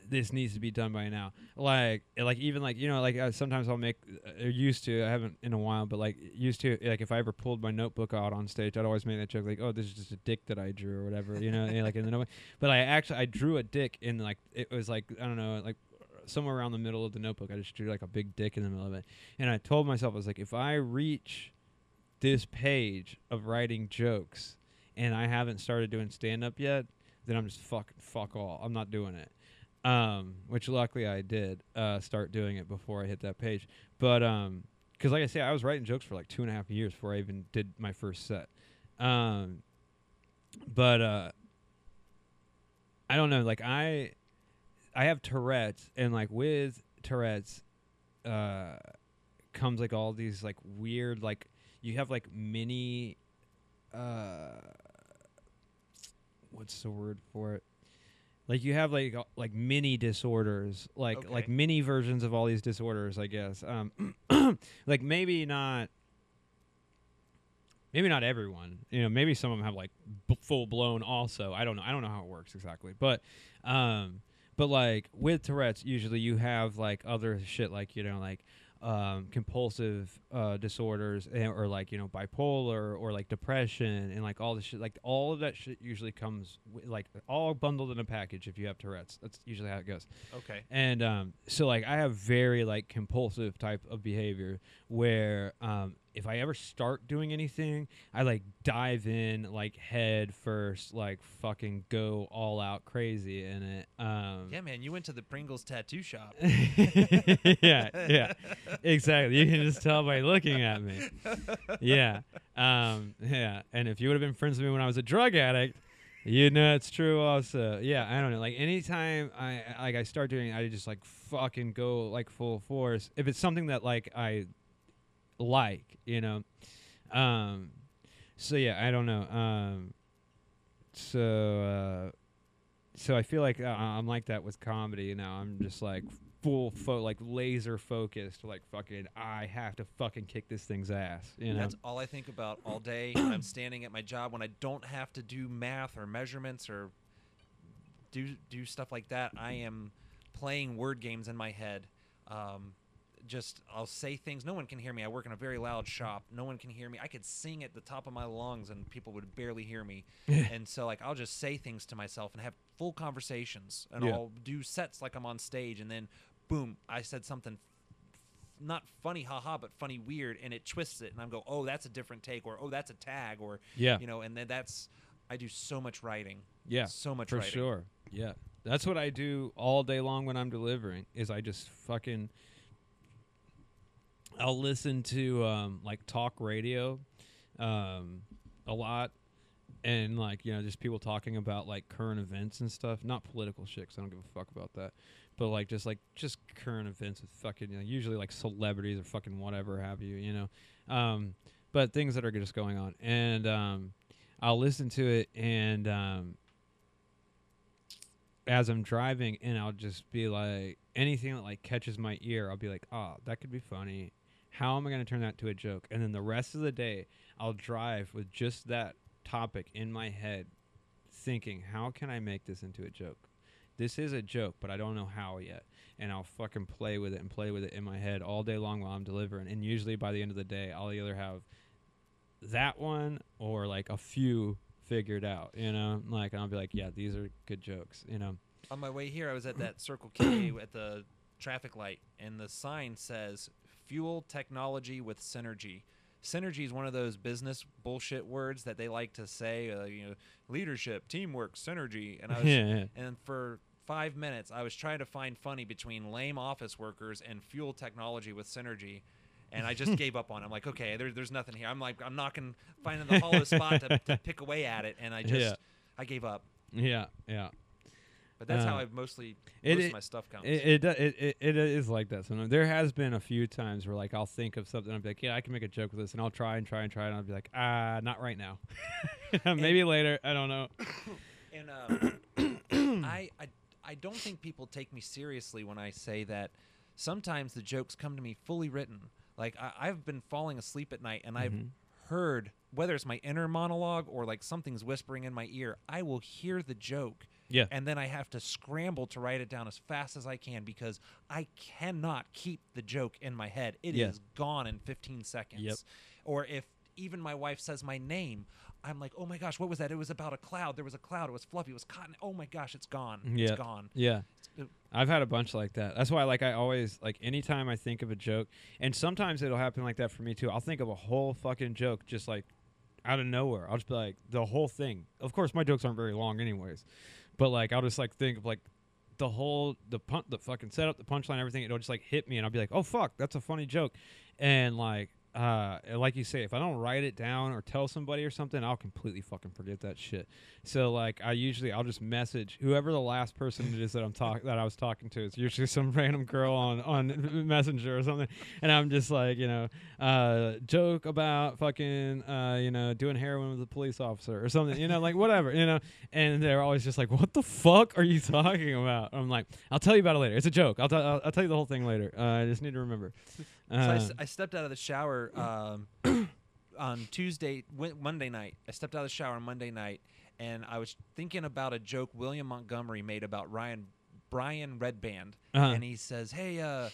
This needs to be done by now. Like, like even like you know, like uh, sometimes I'll make, uh, used to. I haven't in a while, but like used to. Like if I ever pulled my notebook out on stage, I'd always make that joke like, "Oh, this is just a dick that I drew" or whatever. You know, and, like in the notebook. But I actually I drew a dick in like it was like I don't know like somewhere around the middle of the notebook. I just drew like a big dick in the middle of it, and I told myself I was like, if I reach this page of writing jokes and I haven't started doing stand up yet, then I'm just fuck fuck all. I'm not doing it. Um, which luckily I did uh, start doing it before I hit that page. But um, because like I say, I was writing jokes for like two and a half years before I even did my first set. Um, but uh, I don't know. Like I, I have Tourette's, and like with Tourette's, uh, comes like all these like weird like you have like mini, uh, what's the word for it? like you have like like mini disorders, like Okay. like mini versions of all these disorders, I guess. Um, <clears throat> like maybe not. Maybe not everyone. You know, maybe some of them have like b- full blown. Also, I don't know. I don't know how it works exactly, but um, but like with Tourette's, usually you have like other shit, like you know, like um, compulsive uh, disorders, eh, or like you know, bipolar, or like depression, and like all this shit. Like all of that shit usually comes wi- like all bundled in a package. If you have Tourette's, that's usually how it goes. Okay. And um, so like I have very like compulsive type of behavior where um, if I ever start doing anything, I like dive in like head first, like fucking go all out crazy in it. Um, Yeah, man, you went to the Pringles tattoo shop. <laughs> yeah, yeah, exactly. You can just tell by looking at me. Yeah, um, yeah. And if you would have been friends with me when I was a drug addict, you know it's true. Also, yeah. I don't know. Like anytime I like I start doing, I just like fucking go like full force. If it's something that like I like, you know. Um, so yeah, I don't know. Um, so uh, so I feel like uh, I'm like that with comedy You know, I'm just like full fo- like laser focused, like fucking. I have to fucking kick this thing's ass. You know. That's all I think about all day when <coughs> I'm standing at my job when I don't have to do math or measurements or do do stuff like that. I am playing word games in my head. Um, just I'll say things. No one can hear me. I work in a very loud mm-hmm. shop. No one can hear me. I could sing at the top of my lungs and people would barely hear me. and so like I'll just say things to myself and have full conversations and Yeah. I'll do sets like I'm on stage and then boom, I said something not funny haha but funny weird and it twists it and I'm go, "Oh, that's a different take" or "Oh, that's a tag" or yeah. you know, and then that's I do so much writing. Yeah. So much for writing. sure. Yeah. That's what I do all day long when I'm delivering. Is I just fucking. I'll listen to um, like talk radio, um, a lot, and like you know just people talking about like current events and stuff. Not political shit because I don't give a fuck about that. But like just like just current events with fucking you know, usually like celebrities or fucking whatever have you, you know. Um, but things that are just going on, and um, I'll listen to it and um, as I'm driving and I'll just be like anything that like catches my ear, I'll be like, "Oh, that could be funny. How am I going to turn that to a joke?" And then the rest of the day, I'll drive with just that topic in my head thinking, "How can I make this into a joke?" This is a joke, but I don't know how yet. And I'll fucking play with it and play with it in my head all day long while I'm delivering. And usually by the end of the day, I'll either have that one or like a few figured out, you know? Like, I'll be like, yeah, these are good jokes, you know? On my way here, I was at that Circle K <coughs> at the traffic light, and the sign says "Fuel technology with synergy." Synergy is one of those business bullshit words that they like to say, uh, you know, leadership, teamwork, synergy. And I <laughs> was, yeah, and for five minutes, I was trying to find funny between lame office workers and fuel technology with synergy. And I just <laughs> gave up on it. I'm like, okay, there, there's nothing here. I'm like, I'm knocking, finding the hollow spot to, to <laughs> pick away at it. And I just, Yeah. I gave up. Yeah, yeah. But that's how I've mostly it- most it- of my stuff comes. It it, it it is like that. Sometimes there has been a few times where like I'll think of something, I'll be like, yeah, I can make a joke with this, and I'll try and try and try, and I'll be like, ah, not right now. <laughs> Maybe later. I don't know. <coughs> and uh, <coughs> I, I I don't think people take me seriously when I say that sometimes the jokes come to me fully written. Like I, I've been falling asleep at night and Mhm. I've heard whether it's my inner monologue or like something's whispering in my ear, I will hear the joke Yeah. and then I have to scramble to write it down as fast as I can because I cannot keep the joke in my head. It is Yeah. gone in 15 seconds. Yep. Or if even my wife says my name, I'm like, oh my gosh, what was that? It was about a cloud. There was a cloud. It was fluffy. It was cotton. Oh my gosh, it's gone. Yeah. It's gone. Yeah. It- I've had a bunch like that. That's why like I always like anytime I think of a joke and sometimes it'll happen like that for me too. I'll think of a whole fucking joke just like out of nowhere. I'll just be like the whole thing. Of course my jokes aren't very long anyways. But like I'll just like think of like the whole the pun the fucking setup, the punchline, everything, it'll just like hit me and I'll be like, Oh fuck, that's a funny joke. And like uh, like you say, if I don't write it down or tell somebody or something, I'll completely fucking forget that shit. So like, I usually I'll just message whoever the last person it is that I'm talk that I was talking to. It's usually <laughs> some random girl on on <laughs> Messenger or something, and I'm just like, you know, uh, joke about fucking, uh, you know, doing heroin with a police officer or something, you know, like whatever, you know. And they're always just like, "What the fuck are you <laughs> talking about?" I'm like, "I'll tell you about it later. It's a joke. I'll, t- I'll, I'll tell you the whole thing later. Uh, I just need to remember." So I, s- Uh, I stepped out of the shower um, <coughs> on Tuesday, Wed- Monday night. I stepped out of the shower on Monday night, and I was thinking about a joke William Montgomery made about Ryan Brian Redban, Uh-huh. and he says, "Hey, uh,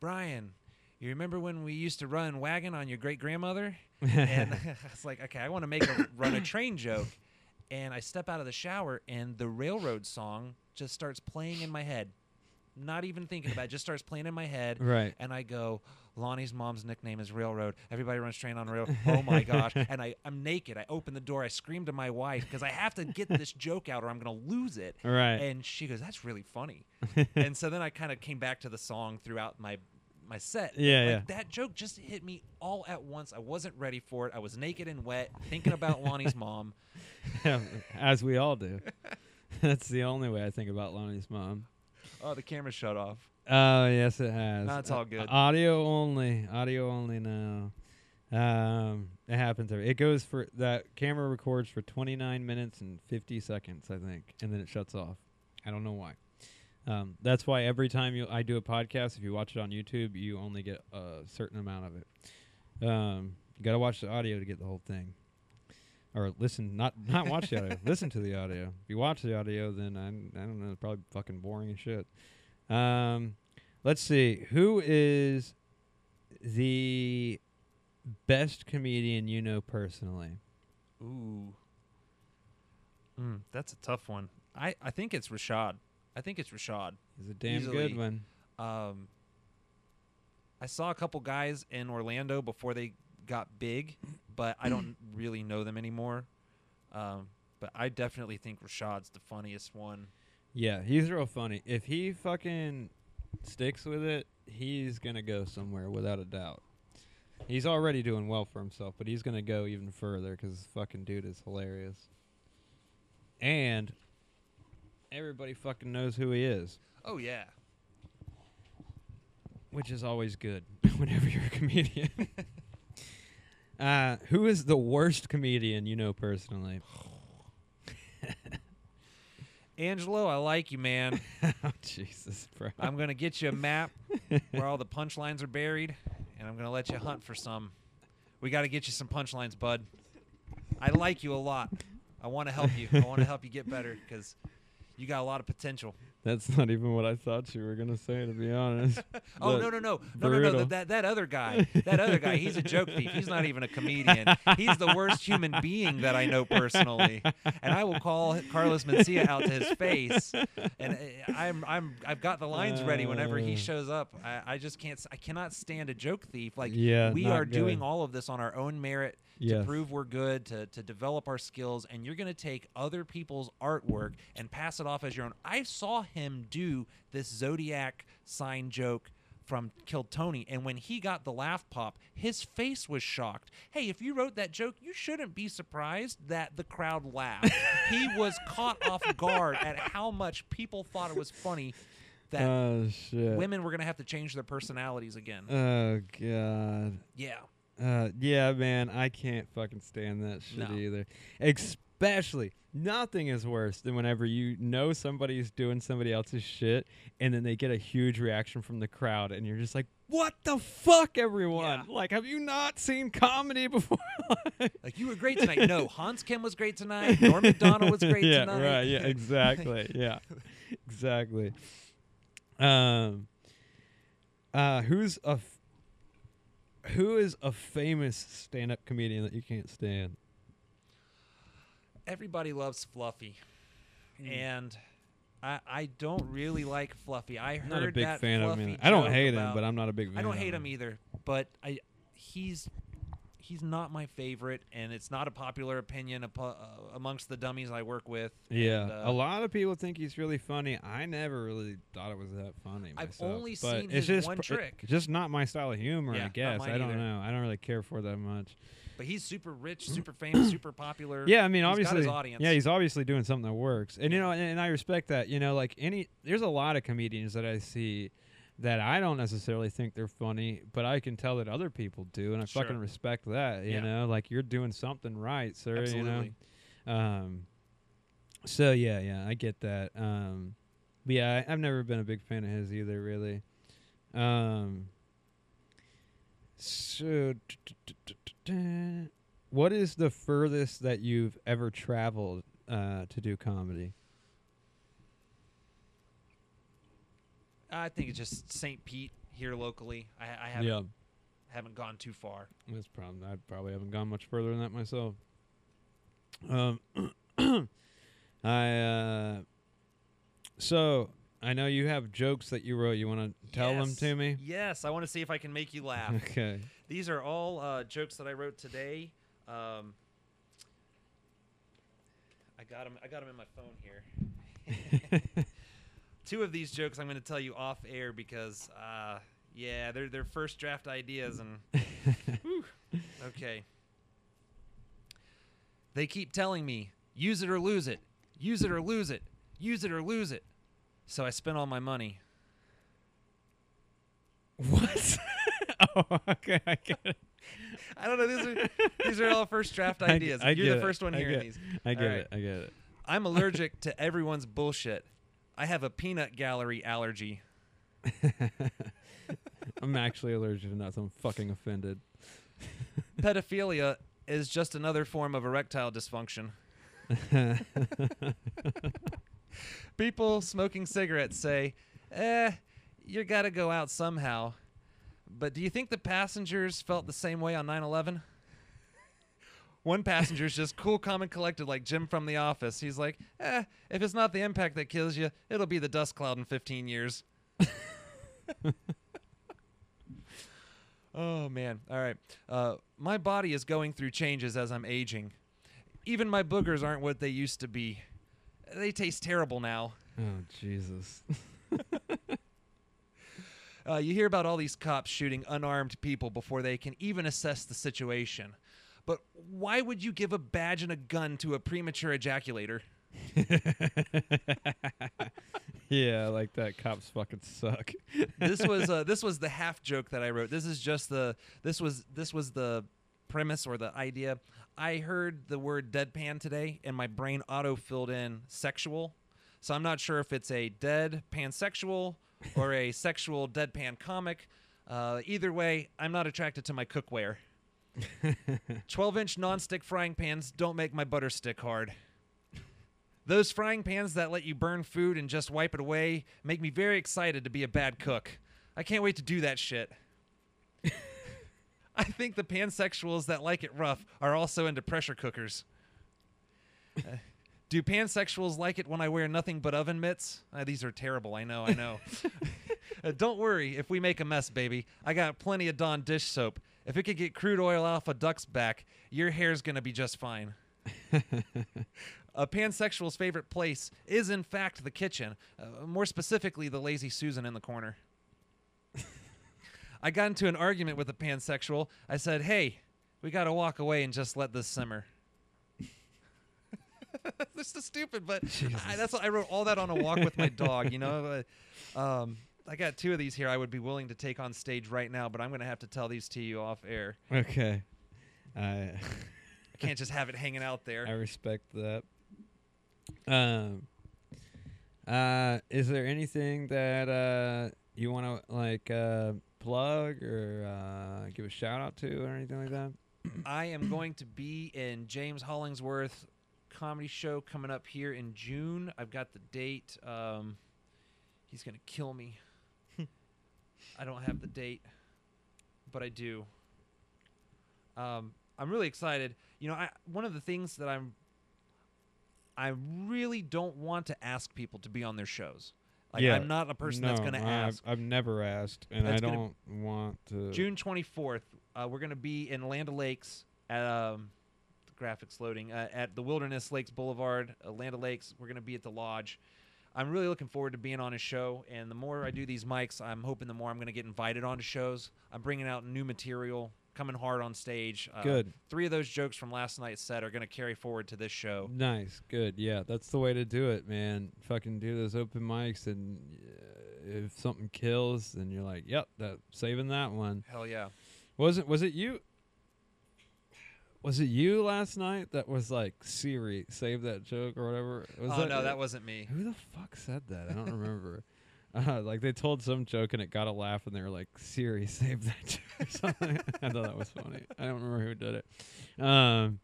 Brian, you remember when we used to run wagon on your great grandmother?" <laughs> and <laughs> I was like, "Okay, I want to make a run a train joke." And I step out of the shower, and the railroad song just starts playing in my head. Not even thinking about it, just starts playing in my head <laughs> right. and I go, Lonnie's mom's nickname is Railroad. Everybody runs train on rail. Oh my gosh! <laughs> And I, I'm naked. I open the door. I scream to my wife because I have to get this joke out or I'm gonna lose it. Right. And she goes, "That's really funny." <laughs> and so then I kind of came back to the song throughout my my set. Yeah, like, That joke just hit me all at once. I wasn't ready for it. I was naked and wet, thinking about Lonnie's mom. As we all do. That's the only way I think about Lonnie's mom. Oh, the camera shut off. Oh yes, it has. No, it's all Uh, good. audio only. Audio only now. Um, it happens. Every, it goes for that camera records for 29 minutes and 50 seconds, I think, and then it shuts off. I don't know why. Um, that's why every time you I do a podcast, if you watch it on YouTube, you only get a certain amount of it. Um, you got to watch the audio to get the whole thing, or listen. Not not watch the audio. Listen to the audio. If you watch the audio, then I, I don't know. It's probably fucking boring as shit. Um, let's see. Who is the best comedian you know personally? Ooh. Mm, that's a tough one. I, I think it's Rashad. I think it's Rashad. He's a damn Easily. good one. Um, I saw a couple guys in Orlando before they got big, but I don't <clears throat> really know them anymore. Um, but I definitely think Rashad's the funniest one. Yeah, he's real funny. If he fucking sticks with it, he's gonna go somewhere without a doubt. He's already doing well for himself, but he's gonna go even further because this fucking dude is hilarious. And everybody fucking knows who he is, Oh yeah. which is always good <laughs> whenever you're a comedian. <laughs> uh, who is the worst comedian you know personally? <sighs> Angelo, I like you, man. <laughs> oh Jesus, bro. I'm gonna get you a map <laughs> where all the punchlines are buried, and I'm gonna let you hunt for some. We got to get you some punchlines, bud. I like you a lot. I want to help you. I want to help you get better because you got a lot of potential. That's not even what I thought you were gonna say, to be honest. <laughs> Oh no no no. No no no that, that other guy <laughs> that other guy he's a joke thief. He's not even a comedian. He's the worst human being that I know personally. And I will call Carlos Mencia out to his face. And uh, I'm I'm I've got the lines ready whenever he Uh. shows up. I, I just can't I cannot stand a joke thief. Like Yeah, we are doing all of this on our own merit to prove we're good to to develop our skills and you're going to take other people's artwork and pass it off as your own I saw him do this zodiac sign joke from Kill Tony, and when he got the laugh pop, his face was shocked. Hey, if you wrote that joke, you shouldn't be surprised that the crowd laughed. <laughs> he was caught off guard at how much people thought it was funny that oh shit. women were going to have to change their personalities again. Oh god. yeah. Uh, yeah, man, I can't fucking stand that shit No. either. Especially, nothing is worse than whenever you know somebody's doing somebody else's shit, and then they get a huge reaction from the crowd, and you're just like, "What the fuck, everyone? Yeah. Like, have you not seen comedy <laughs> before?" Like, you were great tonight. No, <laughs> Hans Kim was great tonight. Norm Macdonald was great <laughs> yeah, tonight. right. Yeah, exactly. yeah, exactly. Um, uh, who's a f- who is a famous stand-up comedian that you can't stand? Everybody loves Fluffy. Hmm. And. I, I don't really like Fluffy. I I'm heard not a big that fan of Fluffy him. I don't joke hate him, but I'm not a big fan. I don't of hate him either, but I he's he's not my favorite, and it's not a popular opinion apo- uh, amongst the dummies I work with. Yeah, and, uh, a lot of people think he's really funny. I never really thought it was that funny. I've myself, only but seen it's his just one trick. just not my style of humor. Yeah, I guess I don't either. know. I don't really care for that much. But he's super rich, <clears throat> super famous, super popular. Yeah, I mean, He's obviously, audience. yeah, he's obviously doing something that works, and you know, and, and I respect that. You know, like any, there's a lot of comedians that I see that I don't necessarily think they're funny, but I can tell that other people do, and I Sure. fucking respect that. You Yeah. know, like you're doing something right, sir. Absolutely. You know, um, so yeah, yeah, I get that. Um, but yeah, I, I've never been a big fan of his either, really. Um, so, <tsk> what is the furthest that you've ever traveled uh, to do comedy? I think it's just St. Pete here locally. I, I haven't haven't gone too far. that's problem. I probably haven't gone much further than that myself. Um, <clears throat> I uh, so I know you have jokes that you wrote. You want to tell them to me? Yes, I want to see if I can make you laugh. <laughs> Okay. These are all uh, jokes that I wrote today. Um, I got them. I got 'em in my phone here. <laughs> <laughs> Two of these jokes I'm going to tell you off air because, uh, yeah, they're they're first draft ideas and. <laughs> Whew. okay. They keep telling me, use it or lose it, use it or lose it, use it or lose it. So I spent all my money. What? <laughs> oh, okay, I get it. <laughs> I don't know. These are these are all first draft ideas. I You're the it. first one I hearing these. I get All right. it. I get it. I'm allergic to everyone's bullshit. I have a peanut gallery allergy. <laughs> I'm actually allergic to nuts. I'm fucking offended. <laughs> Pedophilia is just another form of erectile dysfunction. <laughs> People smoking cigarettes say, eh, you gotta go out somehow. But do you think the passengers felt the same way on 9 11? One passenger's just cool, calm, and collected like Jim from The Office. He's like, eh, if it's not the impact that kills you, it'll be the dust cloud in 15 years. <laughs> oh, man. All right. Uh, my body is going through changes as I'm aging. Even my boogers aren't what they used to be. They taste terrible now. oh Jesus. <laughs> Uh, you hear about all these cops shooting unarmed people before they can even assess the situation. But why would you give a badge and a gun to a premature ejaculator? <laughs> yeah, like that. Cops fucking suck. This was uh, <laughs> this was the half joke that I wrote. This is just the this was this was the premise or the idea. I heard the word deadpan today, and my brain auto filled in sexual. So I'm not sure if it's a dead pansexual or a sexual deadpan comic. Uh, either way, I'm not attracted to my cookware. <laughs> 12 inch nonstick frying pans don't make my butter stick hard. Those frying pans that let you burn food and just wipe it away make me very excited to be a bad cook. I can't wait to do that shit. <laughs> I think the pansexuals that like it rough are also into pressure cookers. Uh, do pansexuals like it when I wear nothing but oven mitts? Uh, these are terrible. I know. I know. <laughs> Uh, don't worry if we make a mess, baby. I got plenty of Dawn dish soap. If it could get crude oil off a duck's back, your hair's gonna be just fine. <laughs> a pansexual's favorite place is, in fact, the kitchen. Uh, more specifically, the lazy Susan in the corner. <laughs> I got into an argument with a pansexual. I said, "Hey, we got to walk away and just let this simmer." <laughs> this is stupid, but I, that's what I wrote all that on a walk with my dog. You know, um, I got two of these here. I would be willing to take on stage right now, but I'm going to have to tell these to you off air. okay. I I can't just have it hanging out there. <laughs> I respect that. Um. Uh, is there anything that uh you want to like uh plug or uh give a shout out to or anything like that? <clears throat> I am going to be in James Hollingsworth comedy show coming up here in June. I've got the date. Um, he's gonna kill me. I don't have the date, but I do. Um, I'm really excited. You know, I one of the things that I'm I really don't want to ask people to be on their shows. Like Yeah. I'm not a person that's going to I've- ask. I've never asked, and That's I gonna- don't want to. June 24th, Uh, we're gonna be in Land Lakes at um, the graphics loading uh, at the Wilderness Lakes Boulevard, uh, Land Lakes. We're gonna be at the lodge. I'm really looking forward to being on his show, and the more I do these mics, I'm hoping the more I'm going to get invited onto shows. I'm bringing out new material, coming hard on stage. Uh, Good. Three of those jokes from last night's set are going to carry forward to this show. Nice, good. Yeah, that's the way to do it, man. Fucking do those open mics, and uh, if something kills, then you're like, "Yep, that saving that one." Hell yeah! Was it? Was it you? Was it you last night that was like Siri save that joke or whatever? Was oh no, that wasn't me. Who the fuck said that? I don't remember. <laughs> Uh, like they told some joke and it got a laugh, and they were like, "Siri, save that <laughs> joke." or something. <laughs> I thought that was funny. I don't remember who did it. Um,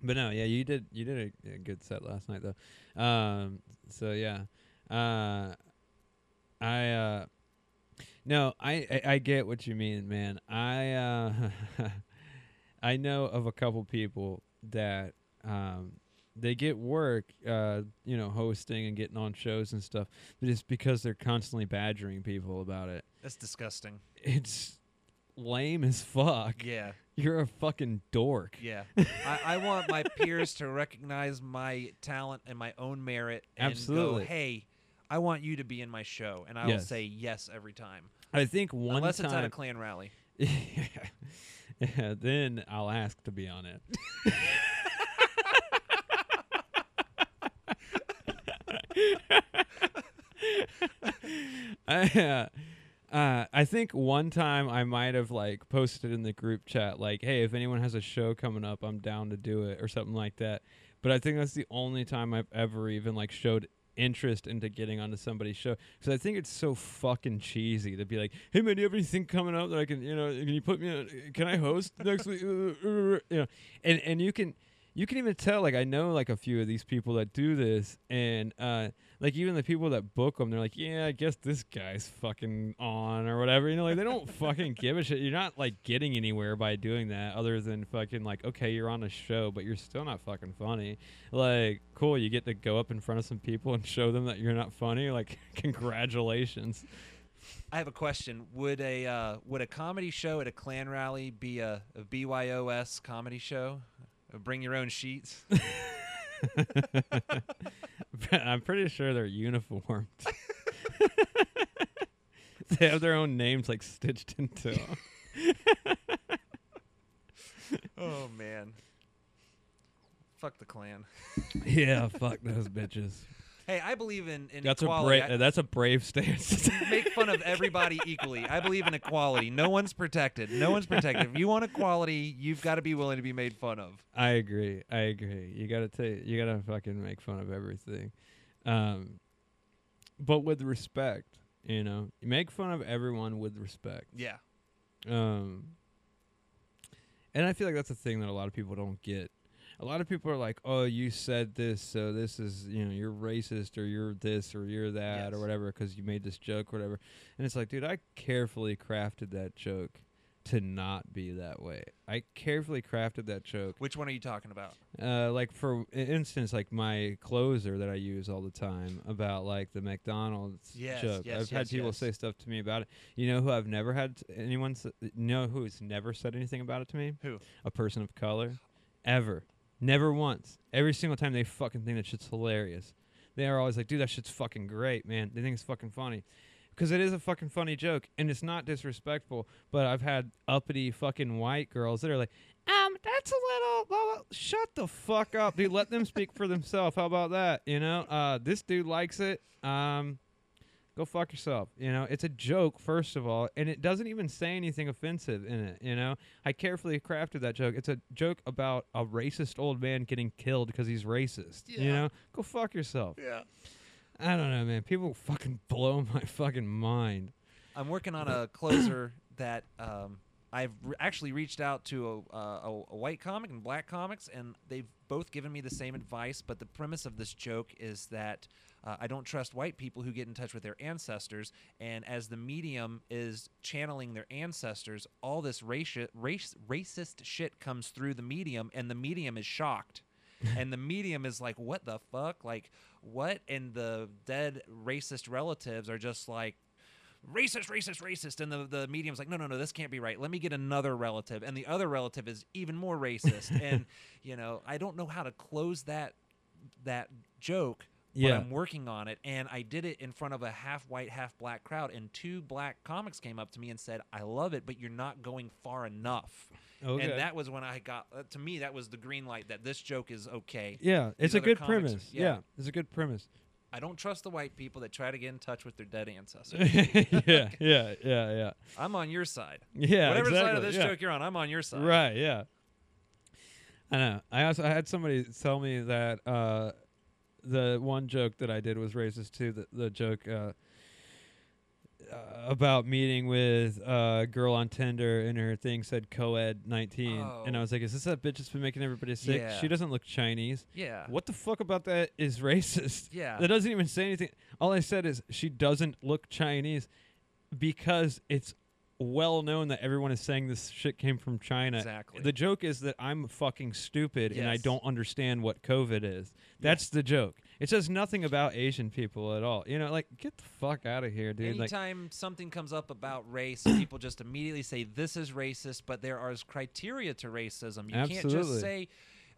but no, yeah, you did. You did a, a good set last night, though. Um, so yeah, uh, I uh, no, I, I I get what you mean, man. I uh, I know of a couple people that um they get work, uh, you know, hosting and getting on shows and stuff, but it's because they're constantly badgering people about it. That's disgusting. It's lame as fuck. Yeah, You're a fucking dork. yeah. <laughs> I, I want my peers to recognize my talent and my own merit. And Absolutely. Go, hey, I want you to be in my show, and I will Yes. say yes every time, I think one unless it's at a clan rally. yeah, <laughs> <laughs> then I'll ask to be on it. <laughs> I, uh, uh, I think one time I might have like posted in the group chat like, "Hey, if anyone has a show coming up, I'm down to do it" or something like that. But I think that's the only time I've ever even like showed interest into getting onto somebody's show because I think it's so fucking cheesy to be like, "Hey man, do you have anything coming up that I can, you know, can you put me on? Can I host next week?" <laughs> you know, and and you can you can even tell like I know like a few of these people that do this, and uh, like even the people that book them, they're like, "Yeah, I guess this guy's fucking on or whatever." You know, like they don't <laughs> fucking give a shit. You're not like getting anywhere by doing that, other than fucking like, okay, you're on a show, but you're still not fucking funny. Like, cool, you get to go up in front of some people and show them that you're not funny. Like, <laughs> congratulations. I have a question. Would a uh, would a comedy show at a clan rally be a, a BYOS comedy show? A bring your own sheets. <laughs> <laughs> I'm pretty sure they're uniformed. <laughs> they have their own names like stitched into 'em. oh man. Fuck the clan. yeah, fuck those bitches. Hey, I believe in, in That's a equality. brave. That's a brave stance. <laughs> Make fun of everybody equally. I believe in equality. No one's protected. No one's protected. If you want equality, you've got to be willing to be made fun of. I agree. I agree. You gotta take. You gotta fucking make fun of everything, um, but with respect. You know, you make fun of everyone with respect. Yeah. Um, and I feel like that's a thing that a lot of people don't get. A lot of people are like, "Oh, you said this, so this is you know you're racist or you're this or you're that or whatever because you made this joke or whatever." And it's like, dude, I carefully crafted that joke to not be that way. I carefully crafted that joke. Which one are you talking about? Uh, like for instance, like my closer that I use all the time about like the McDonald's Yes, joke. yes, I've had yes, people yes. say stuff to me about it. You know who I've never had anyone s- know who's never said anything about it to me? Who? A person of color, ever, never once. Every single time they fucking think that shit's hilarious. They are always like, dude, that shit's fucking great, man. They think it's fucking funny. Because it is a fucking funny joke, and it's not disrespectful. But I've had uppity fucking white girls that are like, um, that's a little. Blah, blah. Shut the fuck up, dude. Let them speak for themselves. How about that? You know, uh, this dude likes it. Um, go fuck yourself. You know, it's a joke first of all, and it doesn't even say anything offensive in it. You know, I carefully crafted that joke. It's a joke about a racist old man getting killed because he's racist. You know, go fuck yourself. Yeah. I don't know, man. People fucking <laughs> blow my fucking mind. I'm working on a <coughs> closer that um, I've re- actually reached out to a, uh, a, a white comic and black comics, and they've both given me the same advice. But the premise of this joke is that uh, I don't trust white people who get in touch with their ancestors, and as the medium is channeling their ancestors, all this raci- race racist shit comes through the medium, and the medium is shocked. <laughs> and the medium is like, "What the fuck? Like, what?" And the dead racist relatives are just like, racist, racist, racist, and the the medium's like, no, no, no, this can't be right. Let me get another relative, and the other relative is even more racist, <laughs> and you know, I don't know how to close that that joke. But Yeah. I'm working on it, and I did it in front of a half white, half black crowd, and two black comics came up to me and said, "I love it, but you're not going far enough." Okay. And that was when I got uh, to me that was the green light that this joke is okay. yeah, it's a good comics- premise. yeah. Yeah. it's a good premise. I don't trust the white people that try to get in touch with their dead ancestors. <laughs> yeah, yeah, yeah, yeah. I'm on your side. Yeah, Whatever side of this yeah. joke you're on, I'm on your side. Right, yeah. I know. I also I had somebody tell me that uh, the one joke that I did was racist too. The, the joke uh, uh, about meeting with a girl on Tinder and her thing said co-ed 19 and I Oh. was like, is this that bitch that's been making everybody sick? Yeah. She doesn't look Chinese. Yeah. What the fuck about that is <laughs> racist? Yeah. That doesn't even say anything. All I said is she doesn't look Chinese because it's well known that everyone is saying this shit came from China. Exactly. The joke is that I'm fucking stupid and I don't understand what COVID is. That's the joke. It says nothing about Asian people at all. You know, like get the fuck out of here, dude. Like Anytime something comes up about race, <clears throat> people just immediately say this is racist, but there are criteria to racism. You can't just say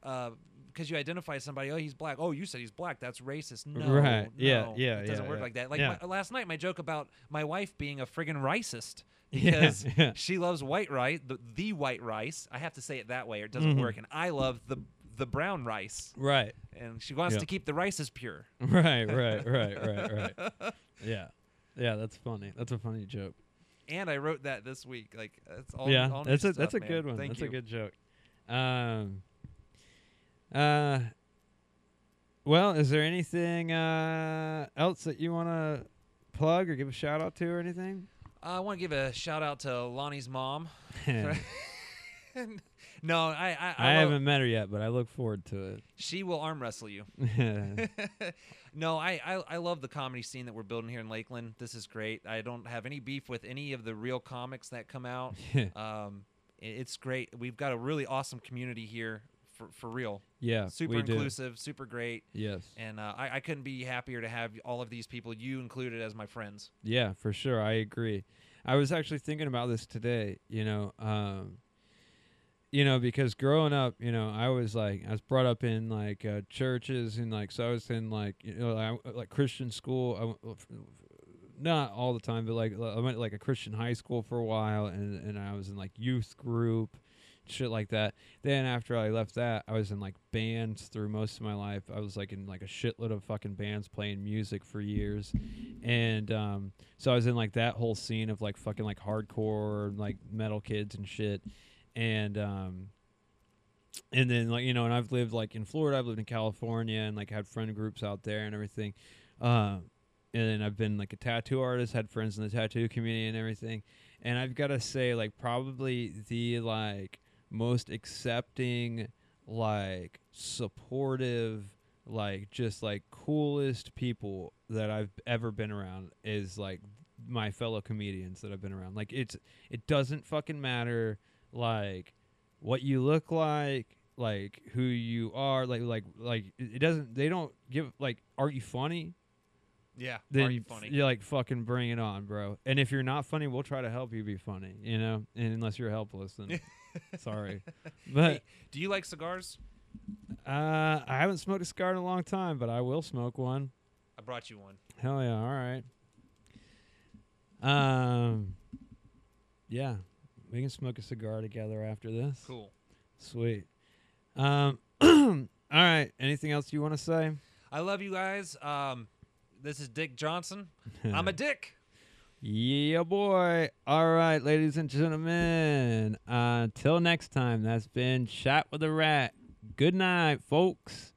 uh, because you identify somebody, oh, he's black. Oh, you said he's black. That's racist. No, Right. Yeah, no, yeah, It doesn't yeah, work yeah. like that. Like Yeah. my, last night, my joke about my wife being a friggin' racist <laughs> because yeah. she loves white rice, the, the white rice. I have to say it that way, or it doesn't Mhm. work. And I love the the brown rice, right. and she wants Yeah. to keep the rices pure. <laughs> Right, right, right, <laughs> right, right. Yeah. Yeah, that's funny. That's a funny joke. And I wrote that this week. Like that's all. yeah, all that's a stuff, that's a man. good one. Thank that's you. a good joke. Um. Uh. Well, is there anything uh, else that you want to plug or give a shout out to or anything? I want to give a shout out to Lonnie's mom. <laughs> <laughs> no, I I, I love- haven't met her yet, but I look forward to it. She will arm wrestle you. <laughs> no, I, I I love the comedy scene that we're building here in Lakeland. This is great. I don't have any beef with any of the real comics that come out. Um, i- it's great. We've got a really awesome community here for for real. yeah, Super we do. inclusive, super great. Yes. And uh, I, I couldn't be happier to have all of these people, you included, as my friends. Yeah, for sure. I agree. I was actually thinking about this today, you know, um, you know, because growing up, you know, I was like, I was brought up in like uh, churches and like, so I was in like, you know, I, like Christian school. I not all the time, but like, I went to, like a Christian high school for a while, and and I was in like youth group, shit like that. Then after I left that, I was in like bands through most of my life. I was like in like a shitload of fucking bands playing music for years, and um, so I was in like that whole scene of like fucking like hardcore like metal kids and shit, and um, and then like you know, and I've lived like in Florida, I've lived in California, and like had friend groups out there and everything. Um, and then I've been like a tattoo artist, had friends in the tattoo community and everything. And I've got to say, like, probably the like most accepting, like supportive, like just like coolest people that I've ever been around is like my fellow comedians that I've been around. Like it's it doesn't fucking matter like what you look like, like who you are, like like like it doesn't they don't give like are you funny? Yeah, then are you funny? You're like fucking bring it on, bro. And if you're not funny, we'll try to help you be funny. You know, and unless you're helpless, then <laughs> <laughs> sorry. <laughs> But Hey, do you like cigars? uh, I haven't smoked a cigar in a long time, but I will smoke one. I brought you one. Hell yeah! All right. Um, yeah, we can smoke a cigar together after this. Cool. Sweet. Um, <clears throat> all right. Anything else you want to say? I love you guys. Um, this is Dick Johnson. <laughs> I'm a dick. Yeah, boy. All right, ladies and gentlemen. Uh, Until next time, that's been Chat with a Rat. Good night, folks.